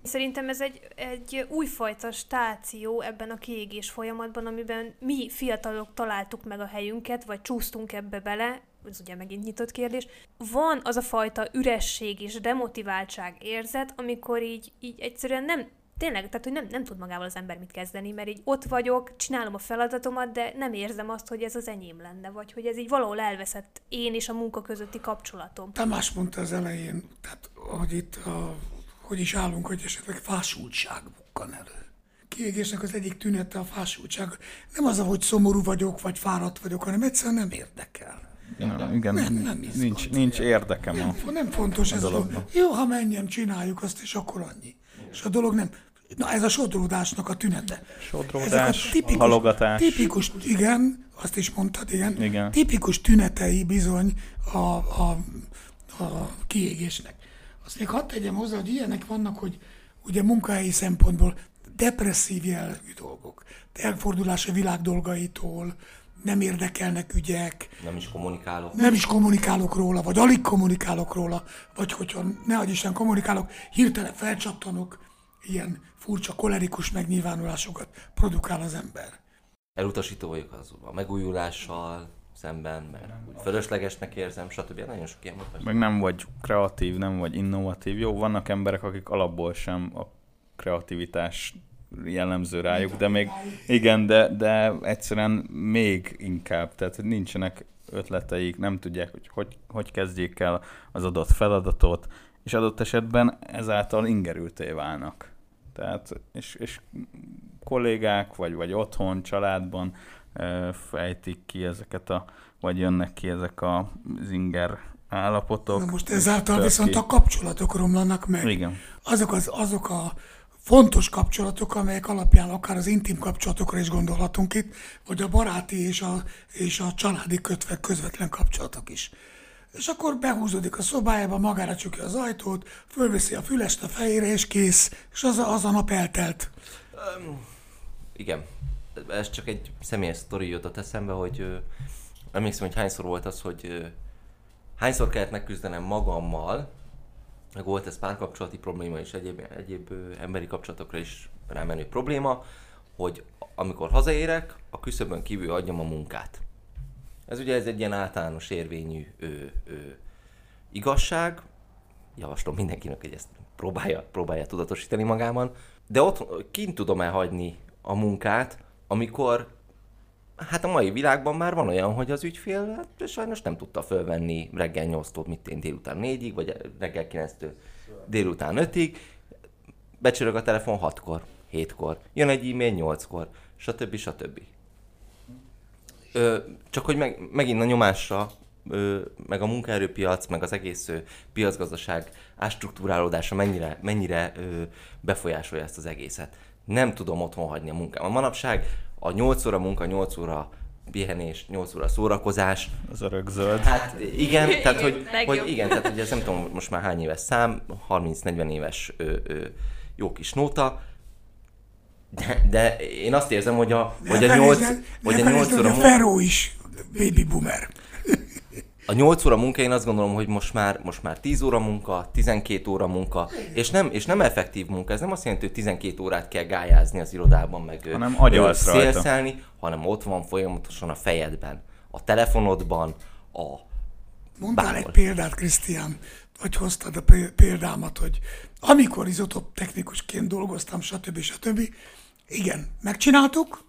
Szerintem ez egy, egy újfajta stáció ebben a kiégés folyamatban, amiben mi fiatalok találtuk meg a helyünket, vagy csúsztunk ebbe bele, ez ugye megint nyitott kérdés. Van az a fajta üresség és demotiváltság érzet, amikor így, így egyszerűen nem, tényleg, tehát hogy nem, nem tud magával az ember mit kezdeni, mert így ott vagyok, csinálom a feladatomat, de nem érzem azt, hogy ez az enyém lenne, vagy hogy ez így valahol elveszett én és a munka közötti kapcsolatom. Tamás mondta az elején, tehát, hogy itt, a, hogy is állunk, hogy esetleg fásultság bukkan elő. Kiégésnek az egyik tünete a fásultság. Nem az, hogy szomorú vagyok, vagy fáradt vagyok, hanem egyszerűen nem érdekel. Ja, igen, Nem, nem nincs, nincs érdekem a... Nem, nem fontos ez a dolog. Jó, ha menjen, csináljuk azt, és akkor annyi. És a dolog nem... Na ez a sodródásnak a tünete. Sodródás, halogatás. Tipikus, igen, azt is mondtad, igen. Igen. Tipikus tünetei bizony a, a, a kiégésnek. Azt még hadd tegyem hozzá, hogy ilyenek vannak, hogy ugye munkahelyi szempontból depresszív jellegű dolgok, elfordulás a világ dolgaitól, nem érdekelnek ügyek, Nem is kommunikálok. nem is kommunikálok róla, vagy alig kommunikálok róla, vagy hogyha ne adj Isten kommunikálok, hirtelen felcsattanok, ilyen furcsa kolerikus megnyilvánulásokat produkál az ember. Elutasító vagyok az a megújulással szemben, mert úgy fölöslegesnek érzem, stb. Nagyon sok ilyen mutatás. Meg nem vagy kreatív, nem vagy innovatív. Jó, vannak emberek, akik alapból sem a kreativitás jellemző rájuk, de még igen, de, de egyszerűen még inkább, tehát nincsenek ötleteik, nem tudják, hogy, hogy hogy kezdjék el az adott feladatot, és adott esetben ezáltal ingerülté válnak. Tehát, és, és kollégák, vagy, vagy otthon, családban ö, fejtik ki ezeket a, vagy jönnek ki ezek a zinger állapotok. Na most ezáltal viszont ki. a kapcsolatok romlanak meg. Igen. Azok, az, azok a fontos kapcsolatok, amelyek alapján akár az intim kapcsolatokra is gondolhatunk itt, vagy a baráti és a, és a családi kötve közvetlen kapcsolatok is. és akkor behúzódik a szobájába, magára csukja az ajtót, fölveszi a fülest a fejére, és kész, és az a, az a nap eltelt. Igen. Ez csak egy személyes sztori jutott eszembe, hogy ö, emlékszem, hogy hányszor volt az, hogy ö, hányszor kellett megküzdenem magammal, meg volt ez párkapcsolati probléma és egyéb, egyéb emberi kapcsolatokra is rámenő probléma, hogy amikor hazaérek, a küszöbön kívül adjam a munkát. Ez ugye ez egy ilyen általános érvényű ö, ö, igazság, javaslom mindenkinek, hogy ezt próbálja, próbálja tudatosítani magában, de ott kint tudom elhagyni a munkát, amikor hát a mai világban már van olyan, hogy az ügyfél hát sajnos nem tudta fölvenni reggel 8-tól, mit én délután 4-ig, vagy reggel 9-től délután 5-ig, becsörög a telefon 6-kor, 7-kor, jön egy e-mail 8-kor, stb. stb. Ö, csak hogy meg, megint a nyomásra, ö, meg a munkaerőpiac, meg az egész ö, piacgazdaság ástruktúrálódása mennyire, mennyire ö, befolyásolja ezt az egészet. Nem tudom otthon hagyni a munkám. A manapság a 8 óra munka, 8 óra pihenés, 8 óra szórakozás. Az örökzöld. Hát igen, tehát hogy, hogy igen, tehát hogy ez nem tudom most már hány éves szám, 30-40 éves ö, ö, jó kis nóta, de, de én azt érzem, hogy a, hogy a 8, hogy a 8 hogy óra a Ferro is baby boomer. A 8 óra munka, én azt gondolom, hogy most már, most már 10 óra munka, 12 óra munka, és nem, és nem effektív munka, ez nem azt jelenti, hogy 12 órát kell gályázni az irodában, meg Hanem agyalsz rajta. hanem ott van folyamatosan a fejedben, a telefonodban, a Mondtál Bárhol. egy példát, Krisztián, vagy hoztad a pé- példámat, hogy amikor izotop technikusként dolgoztam, stb. stb. Igen, megcsináltuk,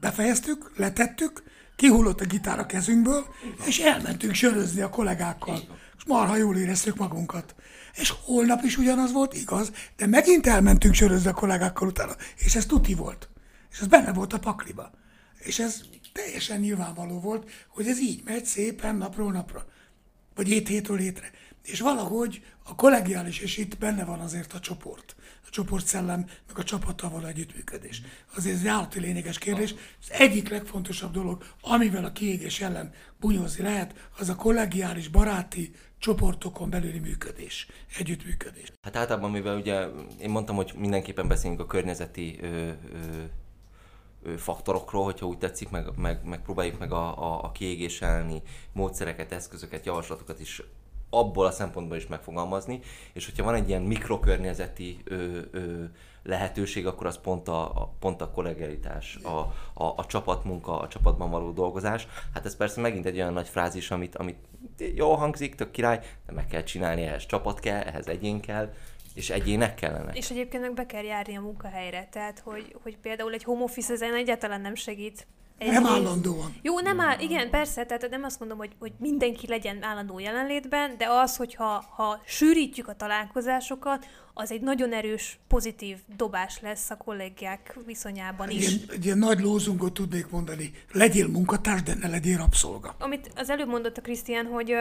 befejeztük, letettük, kihullott a gitár a kezünkből, és elmentünk sörözni a kollégákkal. És marha jól éreztük magunkat. És holnap is ugyanaz volt, igaz, de megint elmentünk sörözni a kollégákkal utána, és ez tuti volt. És ez benne volt a pakliba. És ez teljesen nyilvánvaló volt, hogy ez így megy szépen napról napra vagy hét hétről hétre. És valahogy a kollegiális, és itt benne van azért a csoport, csoportszellem, meg a csapattal való együttműködés. Azért ez egy állati lényeges kérdés. Az egyik legfontosabb dolog, amivel a kiégés ellen bunyozni lehet, az a kollegiális, baráti csoportokon belüli működés, együttműködés. Hát általában, mivel ugye én mondtam, hogy mindenképpen beszélünk a környezeti ö, ö, faktorokról, hogyha úgy tetszik, meg, meg, meg próbáljuk meg a, a, a kiégés elleni módszereket, eszközöket, javaslatokat is abból a szempontból is megfogalmazni, és hogyha van egy ilyen mikrokörnyezeti ö, ö, lehetőség, akkor az pont a, a, pont a kollegialitás, a, a, a csapatmunka, a csapatban való dolgozás. Hát ez persze megint egy olyan nagy frázis, amit, amit jó hangzik, tök király, de meg kell csinálni, ehhez csapat kell, ehhez egyén kell, és egyének kellenek. És egyébként meg be kell járni a munkahelyre, tehát hogy, hogy például egy home office ezen egyáltalán nem segít. Egy Nem állandóan. Jó, nem áll, igen, persze, tehát nem azt mondom, hogy, hogy mindenki legyen állandó jelenlétben, de az, hogyha ha sűrítjük a találkozásokat, az egy nagyon erős, pozitív dobás lesz a kollégák viszonyában Egy is. ilyen, egy ilyen nagy lózungot tudnék mondani. Legyél munkatárs, de ne legyél rabszolga. Amit az előbb mondott a Krisztián, hogy,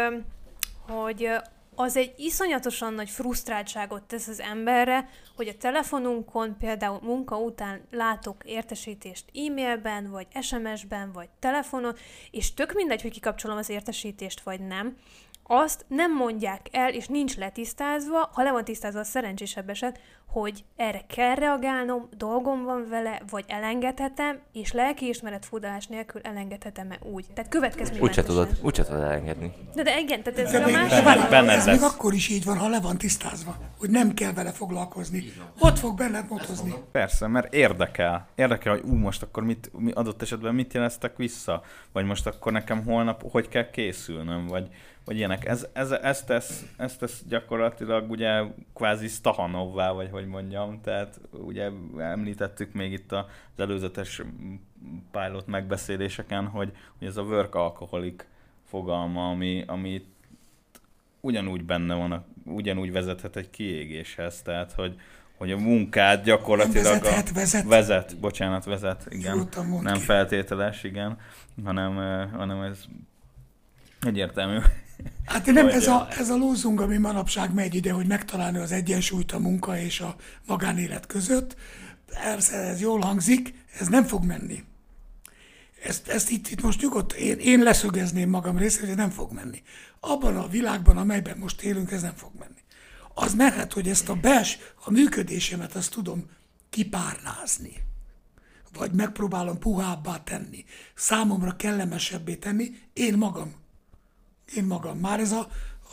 hogy az egy iszonyatosan nagy frusztráltságot tesz az emberre, hogy a telefonunkon például munka után látok értesítést e-mailben, vagy SMS-ben, vagy telefonon, és tök mindegy, hogy kikapcsolom az értesítést, vagy nem, azt nem mondják el, és nincs letisztázva, ha le van tisztázva a szerencsésebb eset, hogy erre kell reagálnom, dolgom van vele, vagy elengedhetem, és lelkiismeret furdalás nélkül elengedhetem-e úgy. Tehát következményesen. Úgyse tudod, úgyse tudod elengedni. De, de igen, tehát ez De a még, másik... benned ez még akkor is így van, ha le van tisztázva, hogy nem kell vele foglalkozni. Ott fog benned motozni. Persze, mert érdekel. Érdekel, hogy ú, most akkor mit, mi adott esetben mit jeleztek vissza? Vagy most akkor nekem holnap hogy kell készülnöm? Vagy, vagy ilyenek. Ez, ez, ez, tesz, ez tesz gyakorlatilag ugye kvázi Stahanovvá, vagy hogy mondjam. Tehát ugye említettük még itt az előzetes pilot megbeszéléseken, hogy, hogy ez a work alcoholic fogalma, ami, ami ugyanúgy benne van, a, ugyanúgy vezethet egy kiégéshez, tehát hogy, hogy a munkát gyakorlatilag Nem vezethet, vezet. vezet, bocsánat, vezet, igen. Nem ki. feltételes, igen, hanem, eh, hanem ez egyértelmű. Hát nem ez a, ez a lózung, ami manapság megy ide, hogy megtalálni az egyensúlyt a munka és a magánélet között. Persze ez jól hangzik, ez nem fog menni. ezt, ezt itt, itt most nyugodt, én, én leszögezném magam részéről, hogy nem fog menni. Abban a világban, amelyben most élünk, ez nem fog menni. Az mehet, hogy ezt a bels, a működésemet azt tudom kipárnázni. Vagy megpróbálom puhábbá tenni. Számomra kellemesebbé tenni, én magam. Én magam. Már ez a,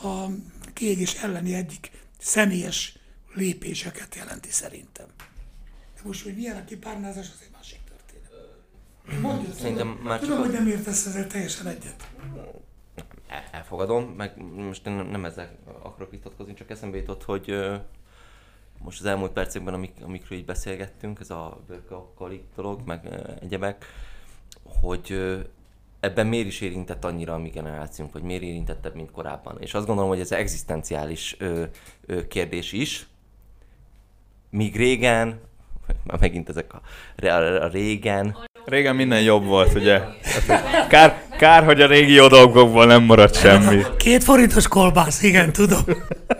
a kiégés elleni egyik személyes lépéseket jelenti szerintem. De most, hogy milyen a kipárnázás, az egy másik történet. Mondja, Szerintem már csak Tudom, a- hogy nem értesz ezzel teljesen egyet. El- elfogadom, meg most nem, nem ezzel akarok vitatkozni, csak eszembe jutott, hogy most az elmúlt percekben, amik, amikről így beszélgettünk, ez a workaholic dolog, meg egyebek, hogy ebben miért is érintett annyira a mi generációnk, vagy miért érintettebb, mint korábban. És azt gondolom, hogy ez egzisztenciális ö, ö, kérdés is, míg régen, már megint ezek a, a, a régen, Régen minden jobb volt, ugye? Kár, kár, hogy a régi jó dolgokból nem maradt semmi. Két forintos kolbász, igen, tudom.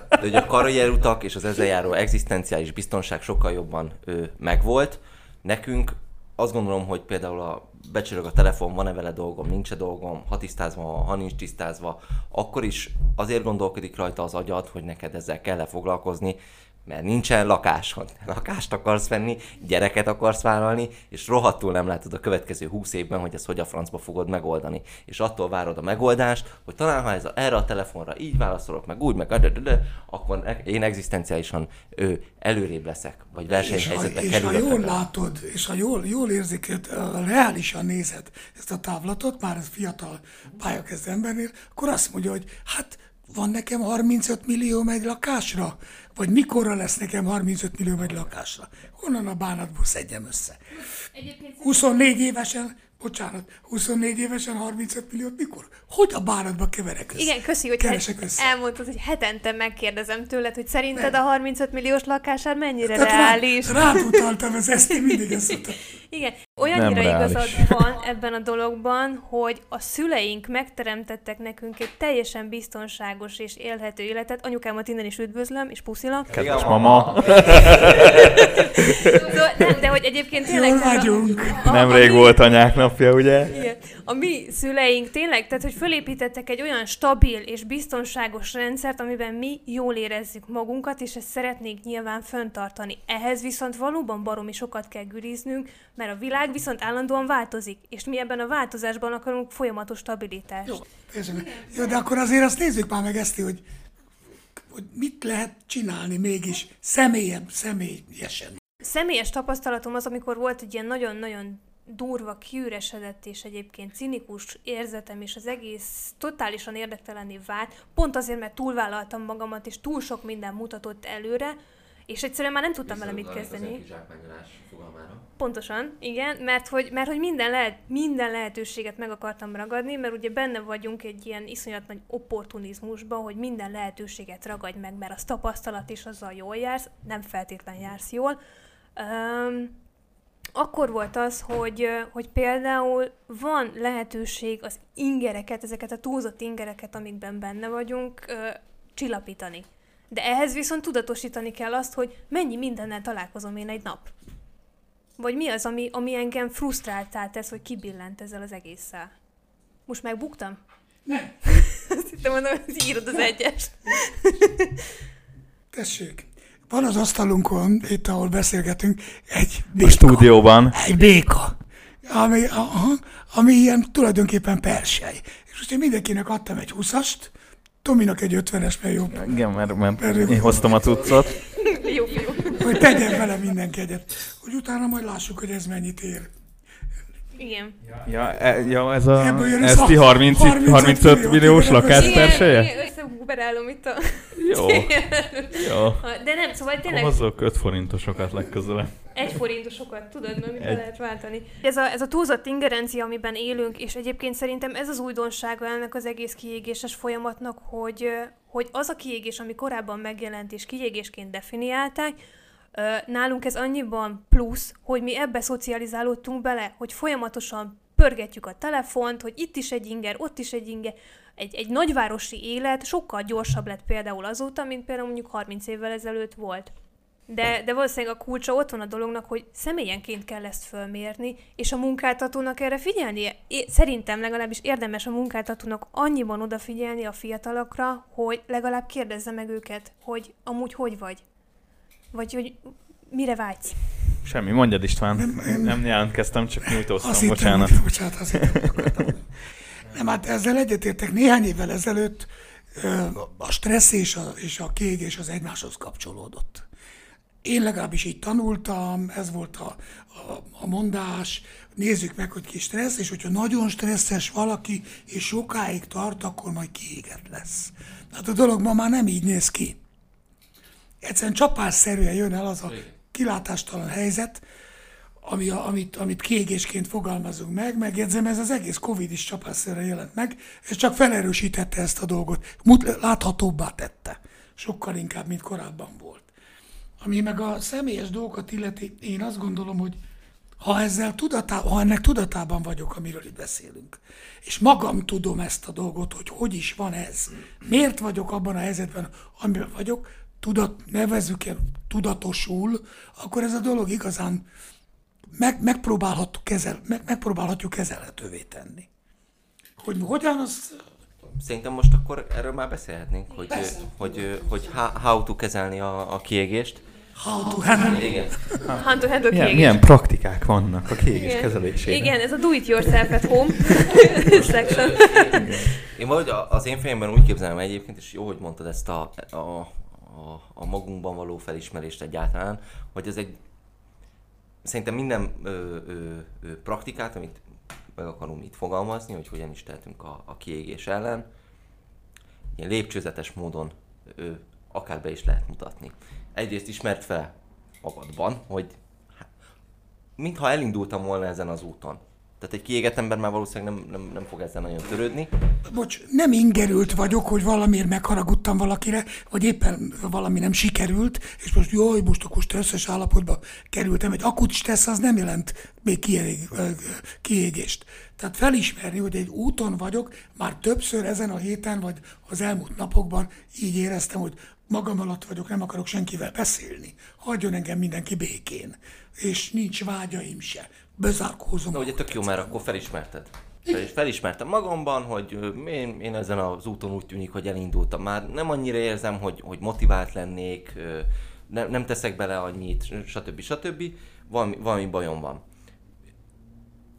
De hogy a karrierutak és az ezzel járó egzisztenciális biztonság sokkal jobban ö, megvolt. Nekünk azt gondolom, hogy például a becsörög a telefon, van-e vele dolgom, nincs-e dolgom, ha tisztázva, ha nincs tisztázva, akkor is azért gondolkodik rajta az agyad, hogy neked ezzel kell foglalkozni, mert nincsen lakásod. Lakást akarsz venni, gyereket akarsz vállalni, és rohadtul nem látod a következő húsz évben, hogy ezt hogy a francba fogod megoldani. És attól várod a megoldást, hogy talán ha ez a, erre a telefonra így válaszolok, meg úgy, meg akkor e- én egzisztenciálisan ő, előrébb leszek, vagy versenyhelyzetbe és ha kerülök. jól látod, és ha jól, jól érzékelt, reálisan nézed ezt a távlatot, már ez fiatal pályakezdő embernél, akkor azt mondja, hogy hát van nekem 35 millió egy lakásra? Vagy mikorra lesz nekem 35 millió egy lakásra? Honnan a bánatból szedjem össze? 24 évesen, bocsánat, 24 évesen 35 milliót mikor? Hogy a bánatba keverek össze? Igen, köszi, hogy Keresek össze. elmondtad, hogy hetente megkérdezem tőled, hogy szerinted a 35 milliós lakásár mennyire Tehát reális. rá, rád utaltam, ez ezt én mindig ezt mondtam. Igen, olyannyira igazad van ebben a dologban, hogy a szüleink megteremtettek nekünk egy teljesen biztonságos és élhető életet. Anyukámat innen is üdvözlöm, és puszilak. Kedves mama, De, nem, de hogy egyébként tényleg... Jól a- vagyunk. a- a nemrég mi- volt anyák napja, ugye? Igen. A mi szüleink tényleg, tehát hogy fölépítettek egy olyan stabil és biztonságos rendszert, amiben mi jól érezzük magunkat, és ezt szeretnénk nyilván föntartani. Ehhez viszont valóban baromi sokat kell güriznünk, mert a világ viszont állandóan változik, és mi ebben a változásban akarunk folyamatos stabilitást. Jó, teljesen. Jó, de akkor azért azt nézzük már meg ezt, hogy, hogy mit lehet csinálni mégis személyem, személyesen. Személyes tapasztalatom az, amikor volt egy ilyen nagyon-nagyon durva, kiüresedett és egyébként cinikus érzetem, és az egész totálisan érdektelenné vált, pont azért, mert túlvállaltam magamat, és túl sok minden mutatott előre, és egyszerűen már nem tudtam vele mit kezdeni. Pontosan, igen, mert hogy, mert hogy minden, lehet, minden lehetőséget meg akartam ragadni, mert ugye benne vagyunk egy ilyen iszonyat nagy opportunizmusban, hogy minden lehetőséget ragadj meg, mert az tapasztalat is azzal jól jársz, nem feltétlen jársz jól. Um, akkor volt az, hogy, hogy például van lehetőség az ingereket, ezeket a túlzott ingereket, amikben benne vagyunk, csillapítani. De ehhez viszont tudatosítani kell azt, hogy mennyi mindennel találkozom én egy nap. Vagy mi az, ami, ami engem frusztráltá tesz, hogy kibillent ezzel az egésszel? Most megbuktam? Nem, Azt hittem mondom, hogy írod az egyest. tessék. Van az asztalunkon, itt ahol beszélgetünk, egy A béka. stúdióban. Egy béka. Ami, aha, ami ilyen tulajdonképpen persely. És most én mindenkinek adtam egy 20-ast, Tominak egy 50-es, mert jobb, Igen, mert, mert én hoztam a cuccot. Jó, jó. hogy tegyen vele mindenki egyet, hogy utána majd lássuk, hogy ez mennyit ér. Igen. Ja, e, ja ez a ez ti 30, 35 35 millió, milliós lakás perseje? igen, itt a... Jó, jó. De nem, szóval tényleg Hozzok 5 forintosokat legközelebb. Egy forintosokat, tudod, mert mit lehet váltani. Ez a, ez a túlzott ingerencia, amiben élünk, és egyébként szerintem ez az újdonsága ennek az egész kiégéses folyamatnak, hogy, hogy az a kiégés, ami korábban megjelent és kiégésként definiálták, nálunk ez annyiban plusz, hogy mi ebbe szocializálódtunk bele, hogy folyamatosan pörgetjük a telefont, hogy itt is egy inger, ott is egy inger. Egy, egy nagyvárosi élet sokkal gyorsabb lett például azóta, mint például mondjuk 30 évvel ezelőtt volt. De, de valószínűleg a kulcsa ott van a dolognak, hogy személyenként kell ezt fölmérni, és a munkáltatónak erre figyelnie. É, szerintem legalábbis érdemes a munkáltatónak annyiban odafigyelni a fiatalokra, hogy legalább kérdezze meg őket, hogy amúgy hogy vagy. Vagy hogy mire vágysz. Semmi, mondjad István. Nem, nem jelentkeztem, csak nyújtóztam, Azt bocsánat. Hittem, bocsánat, azt hittem. Nem, hát ezzel egyetértek. Néhány évvel ezelőtt a stressz és a, és a kiégés az egymáshoz kapcsolódott. Én legalábbis így tanultam, ez volt a, a, a mondás, nézzük meg, hogy ki stressz, és hogyha nagyon stresszes valaki, és sokáig tart, akkor majd kiégett lesz. Hát a dolog ma már nem így néz ki. Egyszerűen csapásszerűen jön el az a kilátástalan helyzet, ami amit, amit kiégésként fogalmazunk meg, megjegyzem, ez az egész Covid is csapásszerűen jelent meg, és csak felerősítette ezt a dolgot, láthatóbbá tette, sokkal inkább, mint korábban volt. Ami meg a személyes dolgokat illeti, én azt gondolom, hogy ha, ezzel tudatá, ha ennek tudatában vagyok, amiről itt beszélünk, és magam tudom ezt a dolgot, hogy hogy is van ez, miért vagyok abban a helyzetben, amiben vagyok, tudat, nevezzük el tudatosul, akkor ez a dolog igazán meg, megpróbálhatjuk, kezel, meg, megpróbálhatjuk kezelhetővé tenni. Hogy hogyan, az Szerintem most akkor erről már beszélhetnénk, hogy, Persze. hogy, hogy how, how to kezelni a, a kiégést. How to handle. Igen. Hand to hand Milyen, milyen praktikák vannak a kiégés Igen. kezelésére? Igen, ez a do it yourself at home section. Én valahogy az én fejemben úgy képzelem egyébként, és jó, hogy mondtad ezt a, a, a, a magunkban való felismerést egyáltalán, hogy ez egy szerintem minden ö, ö, ö, praktikát, amit meg akarunk itt fogalmazni, hogy hogyan is tehetünk a, a kiégés ellen, ilyen lépcsőzetes módon ö, akár be is lehet mutatni. Egyrészt ismert fel magadban, hogy hát, mintha elindultam volna ezen az úton. Tehát egy kiégett ember már valószínűleg nem, nem, nem fog ezzel nagyon törődni. Bocs, nem ingerült vagyok, hogy valamiért megharagudtam valakire, vagy éppen valami nem sikerült, és most jaj, most akkor stresszes állapotba kerültem. Egy akut stressz az nem jelent még kiég, kiégést. Tehát felismerni, hogy egy úton vagyok, már többször ezen a héten, vagy az elmúlt napokban így éreztem, hogy magam alatt vagyok, nem akarok senkivel beszélni. Hagyjon engem mindenki békén. És nincs vágyaim se. Bezárkózom. Na ugye tök jó, mert akkor felismerted. Fel, felismertem magamban, hogy én, én ezen az úton úgy tűnik, hogy elindultam. Már nem annyira érzem, hogy, hogy motivált lennék, ne, nem teszek bele annyit, stb. stb. Valami, valami bajom van.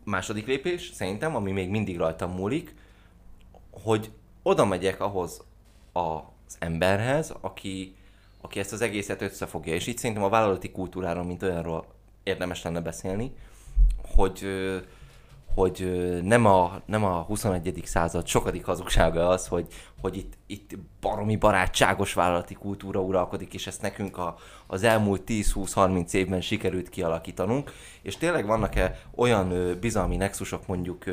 Második lépés, szerintem, ami még mindig rajtam múlik, hogy oda megyek ahhoz az emberhez, aki, aki ezt az egészet összefogja. És itt szerintem a vállalati kultúráról, mint olyanról érdemes lenne beszélni, hogy, hogy nem a, nem a 21. század sokadik hazugsága az, hogy, hogy itt, itt baromi barátságos vállalati kultúra uralkodik, és ezt nekünk a, az elmúlt 10-20-30 évben sikerült kialakítanunk, és tényleg vannak-e olyan bizalmi nexusok mondjuk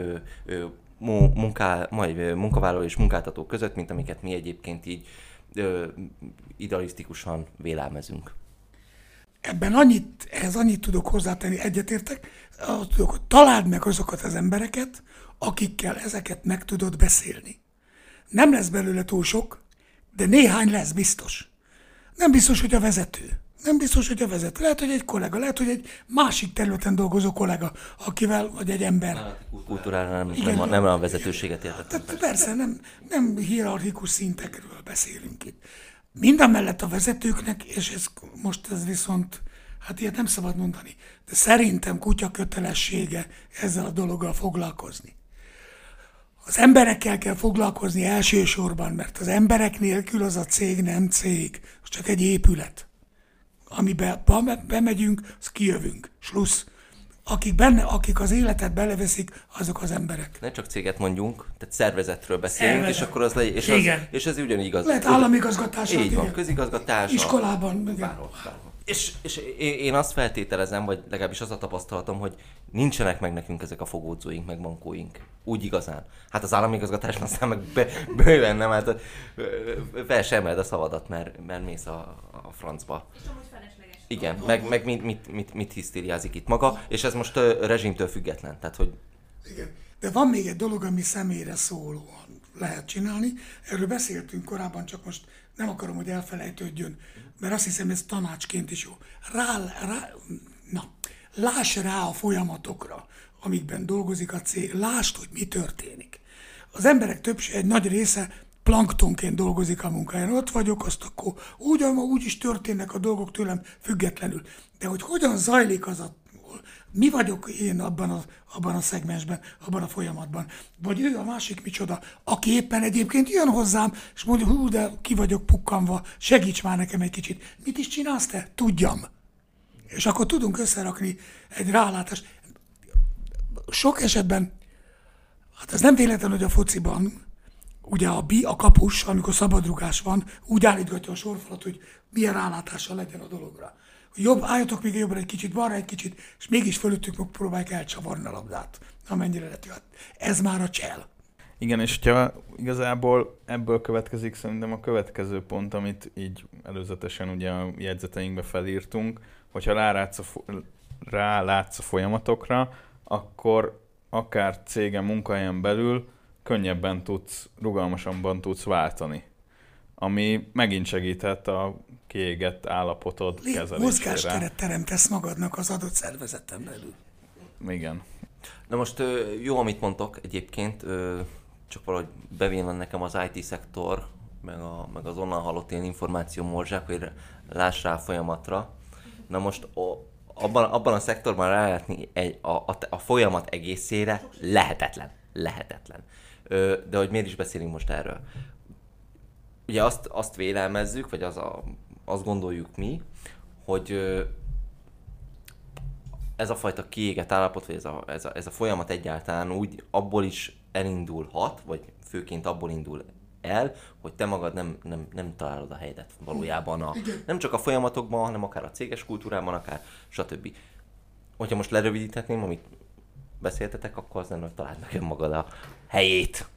munká, majd munkavállaló és munkáltató között, mint amiket mi egyébként így ö, idealisztikusan vélelmezünk. Ebben annyit, ehhez annyit tudok hozzátenni, egyetértek, azt tudok, hogy találd meg azokat az embereket, akikkel ezeket meg tudod beszélni. Nem lesz belőle túl sok, de néhány lesz biztos. Nem biztos, hogy a vezető. Nem biztos, hogy a vezető. Lehet, hogy egy kollega, lehet, hogy egy másik területen dolgozó kollega, akivel, vagy egy ember. Kultúrára nem, Igen. nem, a, nem a vezetőséget értettem. Tehát persze nem, nem hierarchikus szintekről beszélünk itt. Mindamellett a vezetőknek, és ez most ez viszont, hát ilyet nem szabad mondani, de szerintem kutya kötelessége ezzel a dologgal foglalkozni. Az emberekkel kell foglalkozni elsősorban, mert az emberek nélkül az a cég nem cég, az csak egy épület. Amiben be- bemegyünk, az kijövünk. Slussz. Akik, benne, akik az életet beleveszik, azok az emberek. Ne csak céget mondjunk, tehát szervezetről beszélünk, Szervezet. és akkor az legyen, és, az, Igen. és ez ugyanígy igaz. Lehet államigazgatás. Így van, igen. közigazgatás. Iskolában, igen. Bárhol, bárhol. És, és én azt feltételezem, vagy legalábbis az a tapasztalatom, hogy nincsenek meg nekünk ezek a fogódzóink, meg mankóink. Úgy igazán. Hát az államigazgatásban aztán meg be, bőven nem, hát fel sem a szavadat, mert, mert mész a, a francba. Igen, meg, meg mit, mit, mit, mit hisztériázik itt maga, és ez most ö, rezsimtől független. Tehát, hogy Igen. De van még egy dolog, ami személyre szólóan lehet csinálni. Erről beszéltünk korábban, csak most nem akarom, hogy elfelejtődjön, mert azt hiszem, ez tanácsként is jó. Rá, rá, na, láss rá a folyamatokra, amikben dolgozik a cég, lásd, hogy mi történik. Az emberek többség, egy nagy része planktonként dolgozik a munkáján. Ott vagyok, azt akkor úgy, úgy is történnek a dolgok tőlem függetlenül. De hogy hogyan zajlik az a mi vagyok én abban a, abban a szegmensben, abban a folyamatban. Vagy ő a másik micsoda, aki éppen egyébként jön hozzám, és mondja, hú, de ki vagyok pukkanva, segíts már nekem egy kicsit. Mit is csinálsz te? Tudjam. És akkor tudunk összerakni egy rálátást. Sok esetben, hát ez nem véletlen, hogy a fociban, ugye a, bi, a kapus, amikor szabadrugás van, úgy állítgatja a sorfalat, hogy milyen rálátással legyen a dologra jobb, álljatok még jobbra egy kicsit, balra egy kicsit, és mégis fölöttük próbálják elcsavarni a labdát, amennyire lehet. Ez már a csel. Igen, és ha igazából ebből következik szerintem a következő pont, amit így előzetesen ugye a jegyzeteinkbe felírtunk, hogyha rálátsz a, rálátsz a folyamatokra, akkor akár cégen munkahelyen belül könnyebben tudsz, rugalmasabban tudsz váltani. Ami megint segíthet a kiégett állapotod Lé, kezelésére. Mozgásteret teremtesz magadnak az adott szervezeten belül. Igen. Na most jó, amit mondtok egyébként, csak valahogy bevillan nekem az IT-szektor, meg, a, meg az onnan hallott ilyen információ morzsák, hogy láss rá a folyamatra. Na most o, abban, abban a szektorban rálátni egy, a, a, a folyamat egészére lehetetlen. Lehetetlen. De hogy miért is beszélünk most erről? Ugye azt, azt vélelmezzük, vagy az a azt gondoljuk mi, hogy ez a fajta kiégett állapot, vagy ez a, ez a, ez a folyamat egyáltalán úgy abból is elindulhat, vagy főként abból indul el, hogy te magad nem, nem, nem találod a helyedet valójában, a, nem csak a folyamatokban, hanem akár a céges kultúrában, akár stb. Hogyha most lerövidíthetném, amit beszéltetek, akkor az lenne, hogy találd meg magad a helyét.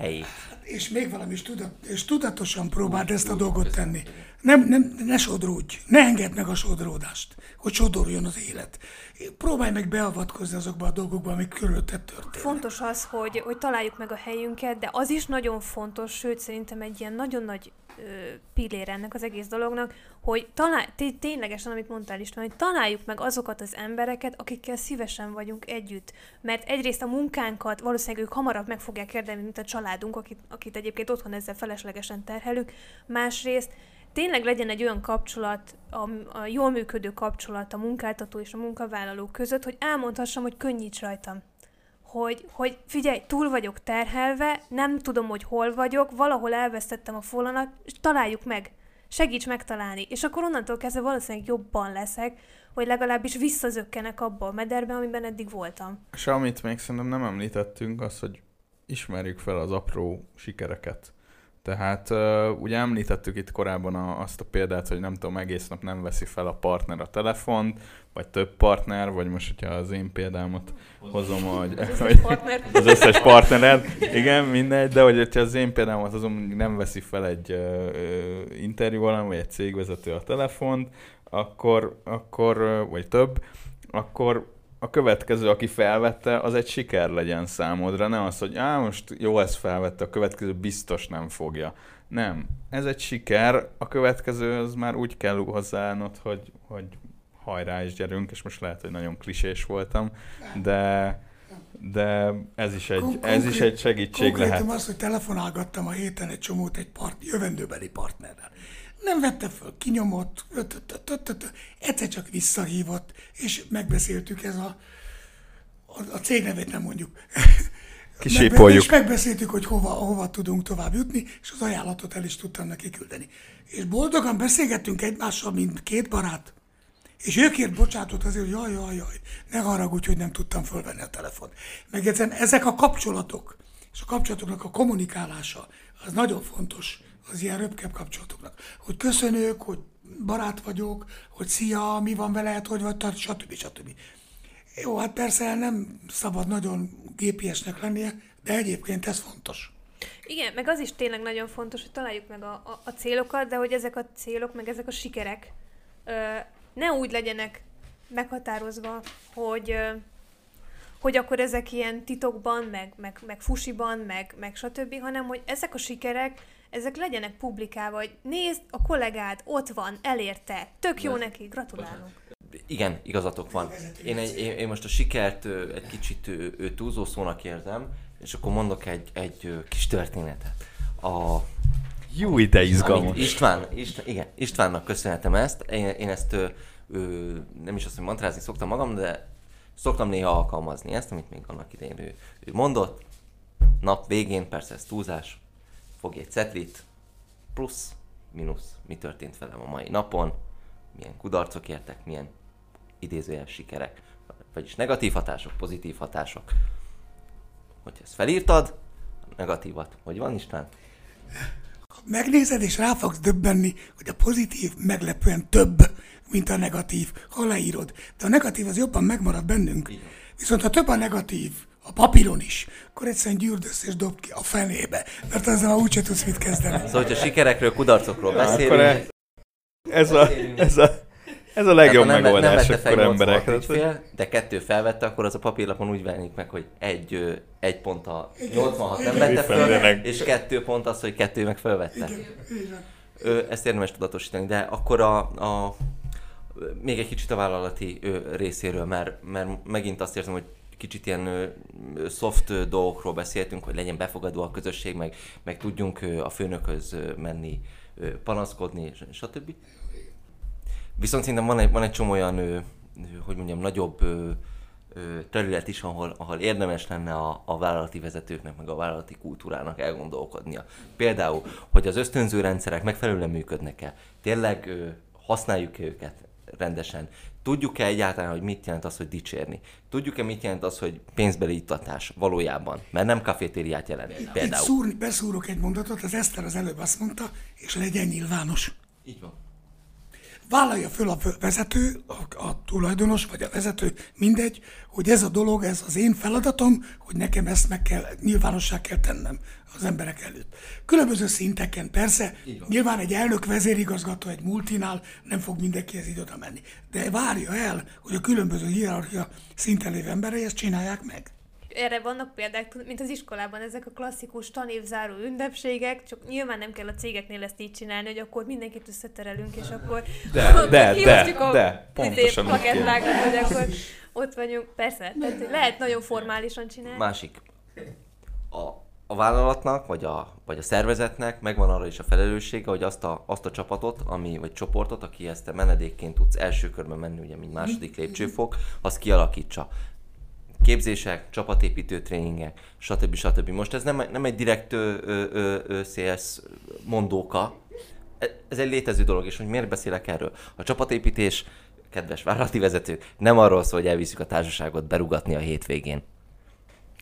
Helyét. És még valami is tudat, és tudatosan próbáld ezt a dolgot tenni. Nem, nem, ne sodródj, ne engedd meg a sodródást, hogy sodorjon az élet. Próbálj meg beavatkozni azokba a dolgokba, amik körülötted történnek. Fontos az, hogy, hogy találjuk meg a helyünket, de az is nagyon fontos, sőt szerintem egy ilyen nagyon nagy ö, pillér ennek az egész dolognak, hogy talál, té- ténylegesen, amit mondtál István, hogy találjuk meg azokat az embereket, akikkel szívesen vagyunk együtt. Mert egyrészt a munkánkat valószínűleg ők hamarabb meg fogják érdemelni, mint a családunk, akit, akit egyébként otthon ezzel feleslegesen terhelünk. Másrészt tényleg legyen egy olyan kapcsolat, a, a jól működő kapcsolat a munkáltató és a munkavállaló között, hogy elmondhassam, hogy könnyíts rajtam. Hogy, hogy figyelj, túl vagyok terhelve, nem tudom, hogy hol vagyok, valahol elvesztettem a folanat, és találjuk meg. Segíts megtalálni. És akkor onnantól kezdve valószínűleg jobban leszek, hogy legalábbis visszazökkenek abba a mederbe, amiben eddig voltam. És amit még szerintem nem említettünk, az, hogy ismerjük fel az apró sikereket. Tehát ugye említettük itt korábban a, azt a példát, hogy nem tudom, egész nap nem veszi fel a partner a telefont, vagy több partner, vagy most, hogyha az én példámat hozom, hogy az összes, partner. az összes partnered, igen, mindegy, de hogy hogyha az én példámat hozom, nem veszi fel egy interjú valami, vagy egy cégvezető a telefont, akkor, akkor vagy több, akkor a következő, aki felvette, az egy siker legyen számodra. Nem az, hogy á, most jó, ezt felvette, a következő biztos nem fogja. Nem. Ez egy siker, a következő az már úgy kell hozzáállnod, hogy, hogy hajrá is gyerünk, és most lehet, hogy nagyon klisés voltam, de, de ez is egy, ez is egy segítség lehet. az, hogy telefonálgattam a héten egy csomót egy part, jövendőbeli partnerrel nem vette föl, kinyomott, egyszer csak visszahívott, és megbeszéltük ez a, a, a cég nevét nem mondjuk. Kisípoljuk. És megbeszéltük, hogy hova, hova tudunk tovább jutni, és az ajánlatot el is tudtam neki küldeni. És boldogan beszélgettünk egymással, mint két barát. És ő kért bocsátot azért, hogy jaj, jaj, jaj, ne haragudj, hogy nem tudtam fölvenni a telefont. Megjegyzem, ezek a kapcsolatok, és a kapcsolatoknak a kommunikálása, az nagyon fontos az ilyen röpkebb kapcsolatoknak. Hogy köszönök, hogy barát vagyok, hogy szia, mi van veled, hogy vagy, stb. stb. Jó, hát persze nem szabad nagyon gépiesnek lennie, de egyébként ez fontos. Igen, meg az is tényleg nagyon fontos, hogy találjuk meg a, a, a célokat, de hogy ezek a célok, meg ezek a sikerek ö, ne úgy legyenek meghatározva, hogy ö, hogy akkor ezek ilyen titokban, meg, meg, meg fusiban, meg, meg stb., hanem hogy ezek a sikerek, ezek legyenek publikálva, hogy nézd, a kollégád ott van, elérte, tök jó De- neki, gratulálunk. Igen, igazatok van. Én, egy, én, én most a sikert egy kicsit túlzó szónak érzem, és akkor mondok egy, egy kis történetet. A, Jó ide izgalmas. István, István, igen, Istvánnak köszönhetem ezt. Én, én ezt ö, ö, nem is azt, hogy mantrázni szoktam magam, de szoktam néha alkalmazni ezt, amit még annak idején ő, ő mondott. Nap végén, persze ez túlzás, fogj egy cetlit, plusz, mínusz, mi történt velem a mai napon, milyen kudarcok értek, milyen idézőjeles sikerek, vagyis negatív hatások, pozitív hatások. Hogyha ezt felírtad, a negatívat, hogy van István? Megnézed, és rá fogsz döbbenni, hogy a pozitív meglepően több, mint a negatív, ha leírod. De a negatív az jobban megmarad bennünk. Van. Viszont ha több a negatív, a papíron is, akkor egyszerűen gyűrdössz és dobd ki a fenébe, mert azzal úgyse tudsz mit kezdeni. Szóval, hogyha sikerekről, kudarcokról akkor beszélünk, e- Ez a, ez a, ez a legjobb ha nem, megoldás nem vette fel akkor 86 emberekre. ügyfél, de kettő felvette, akkor az a papírlapon úgy válik meg, hogy egy, egy pont a 86 nem vette föl, és kettő pont az, hogy kettő meg felvette. Van. Ö, ezt érdemes tudatosítani, de akkor a, a még egy kicsit a vállalati ö, részéről, mert, mert megint azt érzem, hogy kicsit ilyen soft dolgokról beszéltünk, hogy legyen befogadó a közösség, meg, meg tudjunk a főnökhöz menni, panaszkodni, stb. Viszont szerintem van egy, van egy csomó olyan, hogy mondjam, nagyobb terület is, ahol, ahol érdemes lenne a, a vállalati vezetőknek, meg a vállalati kultúrának elgondolkodnia. Például, hogy az ösztönző rendszerek megfelelően működnek-e, tényleg használjuk -e őket rendesen, tudjuk-e egyáltalán, hogy mit jelent az, hogy dicsérni, tudjuk-e, mit jelent az, hogy pénzbeli ittatás valójában, mert nem kafetériát jelent Itt például. szúrni, beszúrok egy mondatot, az Eszter az előbb azt mondta, és legyen nyilvános. Így van. Vállalja föl a vezető, a, a tulajdonos vagy a vezető, mindegy, hogy ez a dolog, ez az én feladatom, hogy nekem ezt meg kell, nyilvánossá kell tennem az emberek előtt. Különböző szinteken, persze, nyilván egy elnök vezérigazgató egy multinál nem fog mindenkihez így oda menni. De várja el, hogy a különböző hierarchia szinten lévő emberei ezt csinálják meg. Erre vannak példák, mint az iskolában, ezek a klasszikus tanévzáró ünnepségek, csak nyilván nem kell a cégeknél ezt így csinálni, hogy akkor mindenkit összeterelünk, és akkor De, akkor de, de, a de, pontosan úgy plakettlákat, hogy akkor ott vagyunk. Persze, tehát lehet nagyon formálisan csinálni. Másik. A, a vállalatnak, vagy a, vagy a szervezetnek megvan arra is a felelőssége, hogy azt a, azt a csapatot, ami, vagy csoportot, aki ezt a menedékként tudsz első körben menni, ugye, mint második lépcsőfok, azt kialakítsa. Képzések, csapatépítő tréningek, stb. stb. Most ez nem, nem egy direkt ö, ö, ö, ö, CS mondóka, E- ez egy létező dolog, és hogy miért beszélek erről? A csapatépítés, kedves vállalati vezetők, nem arról szól, hogy elviszük a társaságot berugatni a hétvégén.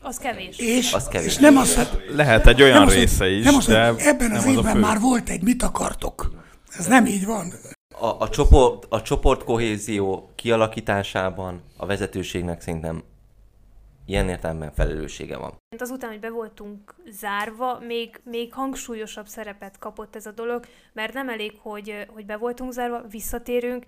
Az kevés. És, Az kevés. és nem az, hogy Lehet egy olyan nem az, része is, nem az, hogy de ebben nem az az évben fő. már volt egy mit akartok. Ez nem így van. A, a, csoport, a csoportkohézió kialakításában a vezetőségnek szerintem ilyen értelemben felelőssége van. Azután, hogy be voltunk zárva, még, még hangsúlyosabb szerepet kapott ez a dolog, mert nem elég, hogy, hogy be voltunk zárva, visszatérünk,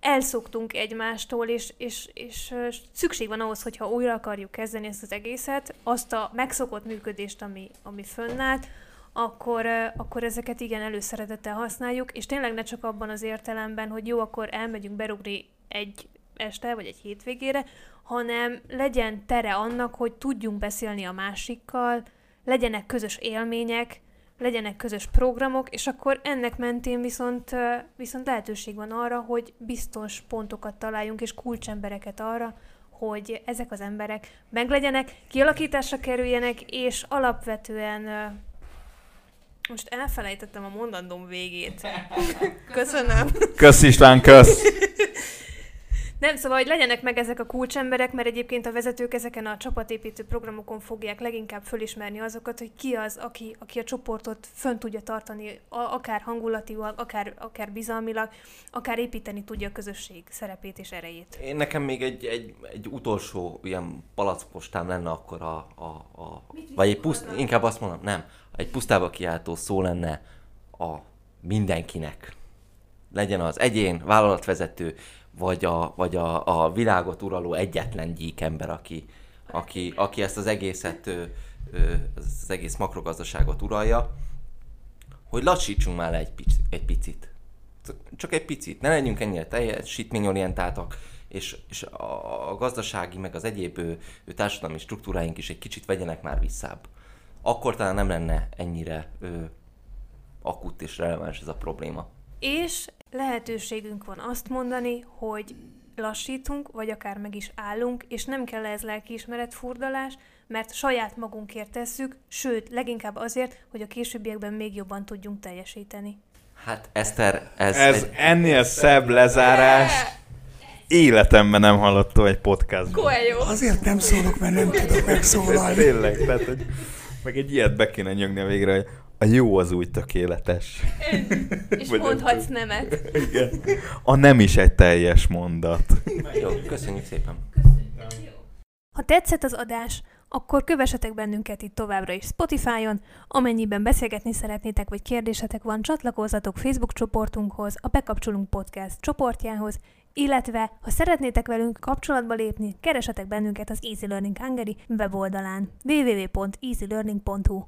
elszoktunk egymástól, és, és, és szükség van ahhoz, hogyha újra akarjuk kezdeni ezt az egészet, azt a megszokott működést, ami, ami fönnállt, akkor, akkor ezeket igen előszeretettel használjuk, és tényleg ne csak abban az értelemben, hogy jó, akkor elmegyünk berugni egy este, vagy egy hétvégére, hanem legyen tere annak, hogy tudjunk beszélni a másikkal, legyenek közös élmények, legyenek közös programok, és akkor ennek mentén viszont, viszont lehetőség van arra, hogy biztos pontokat találjunk, és kulcsembereket arra, hogy ezek az emberek meglegyenek, kialakításra kerüljenek, és alapvetően most elfelejtettem a mondandóm végét. Köszönöm. Kösz István, kösz! Nem, szóval, hogy legyenek meg ezek a kulcsemberek, mert egyébként a vezetők ezeken a csapatépítő programokon fogják leginkább fölismerni azokat, hogy ki az, aki, aki a csoportot fönn tudja tartani, a, akár hangulatilag, akár, akár bizalmilag, akár építeni tudja a közösség szerepét és erejét. Én nekem még egy, egy, egy utolsó ilyen palackostám lenne akkor a, a, a vagy egy puszt, inkább azt mondom, nem, egy pusztába kiáltó szó lenne a mindenkinek. Legyen az egyén, vállalatvezető, vagy a, vagy a, a világot uraló egyetlen gyík ember, aki, aki, aki ezt az egészet, az egész makrogazdaságot uralja, hogy lassítsunk már le egy, pic, egy picit. Csak egy picit. Ne legyünk ennyire teljesítményorientáltak, és, és a gazdasági, meg az egyéb ő, ő társadalmi struktúráink is egy kicsit vegyenek már visszább. Akkor talán nem lenne ennyire ő, akut és releváns ez a probléma. És lehetőségünk van azt mondani, hogy lassítunk, vagy akár meg is állunk, és nem kell ez lelkiismeret furdalás, mert saját magunkért tesszük, sőt, leginkább azért, hogy a későbbiekben még jobban tudjunk teljesíteni. Hát Eszter, ez... Ez egy... ennél szebb lezárás életemben nem hallottam egy podcastban. Coelho! Azért nem szólok, mert nem tudok megszólalni. Tényleg, tehát, hogy meg egy ilyet be kéne nyögni a végre, hogy a jó az úgy tökéletes. És Vagy nem mondhatsz nemet. Igen. A nem is egy teljes mondat. Jó, köszönjük szépen. Ha tetszett az adás, akkor kövessetek bennünket itt továbbra is Spotify-on, amennyiben beszélgetni szeretnétek, vagy kérdésetek van, csatlakozzatok Facebook csoportunkhoz, a Bekapcsolunk Podcast csoportjához, illetve ha szeretnétek velünk kapcsolatba lépni, keresetek bennünket az Easy Learning Hungary weboldalán www.easylearning.hu.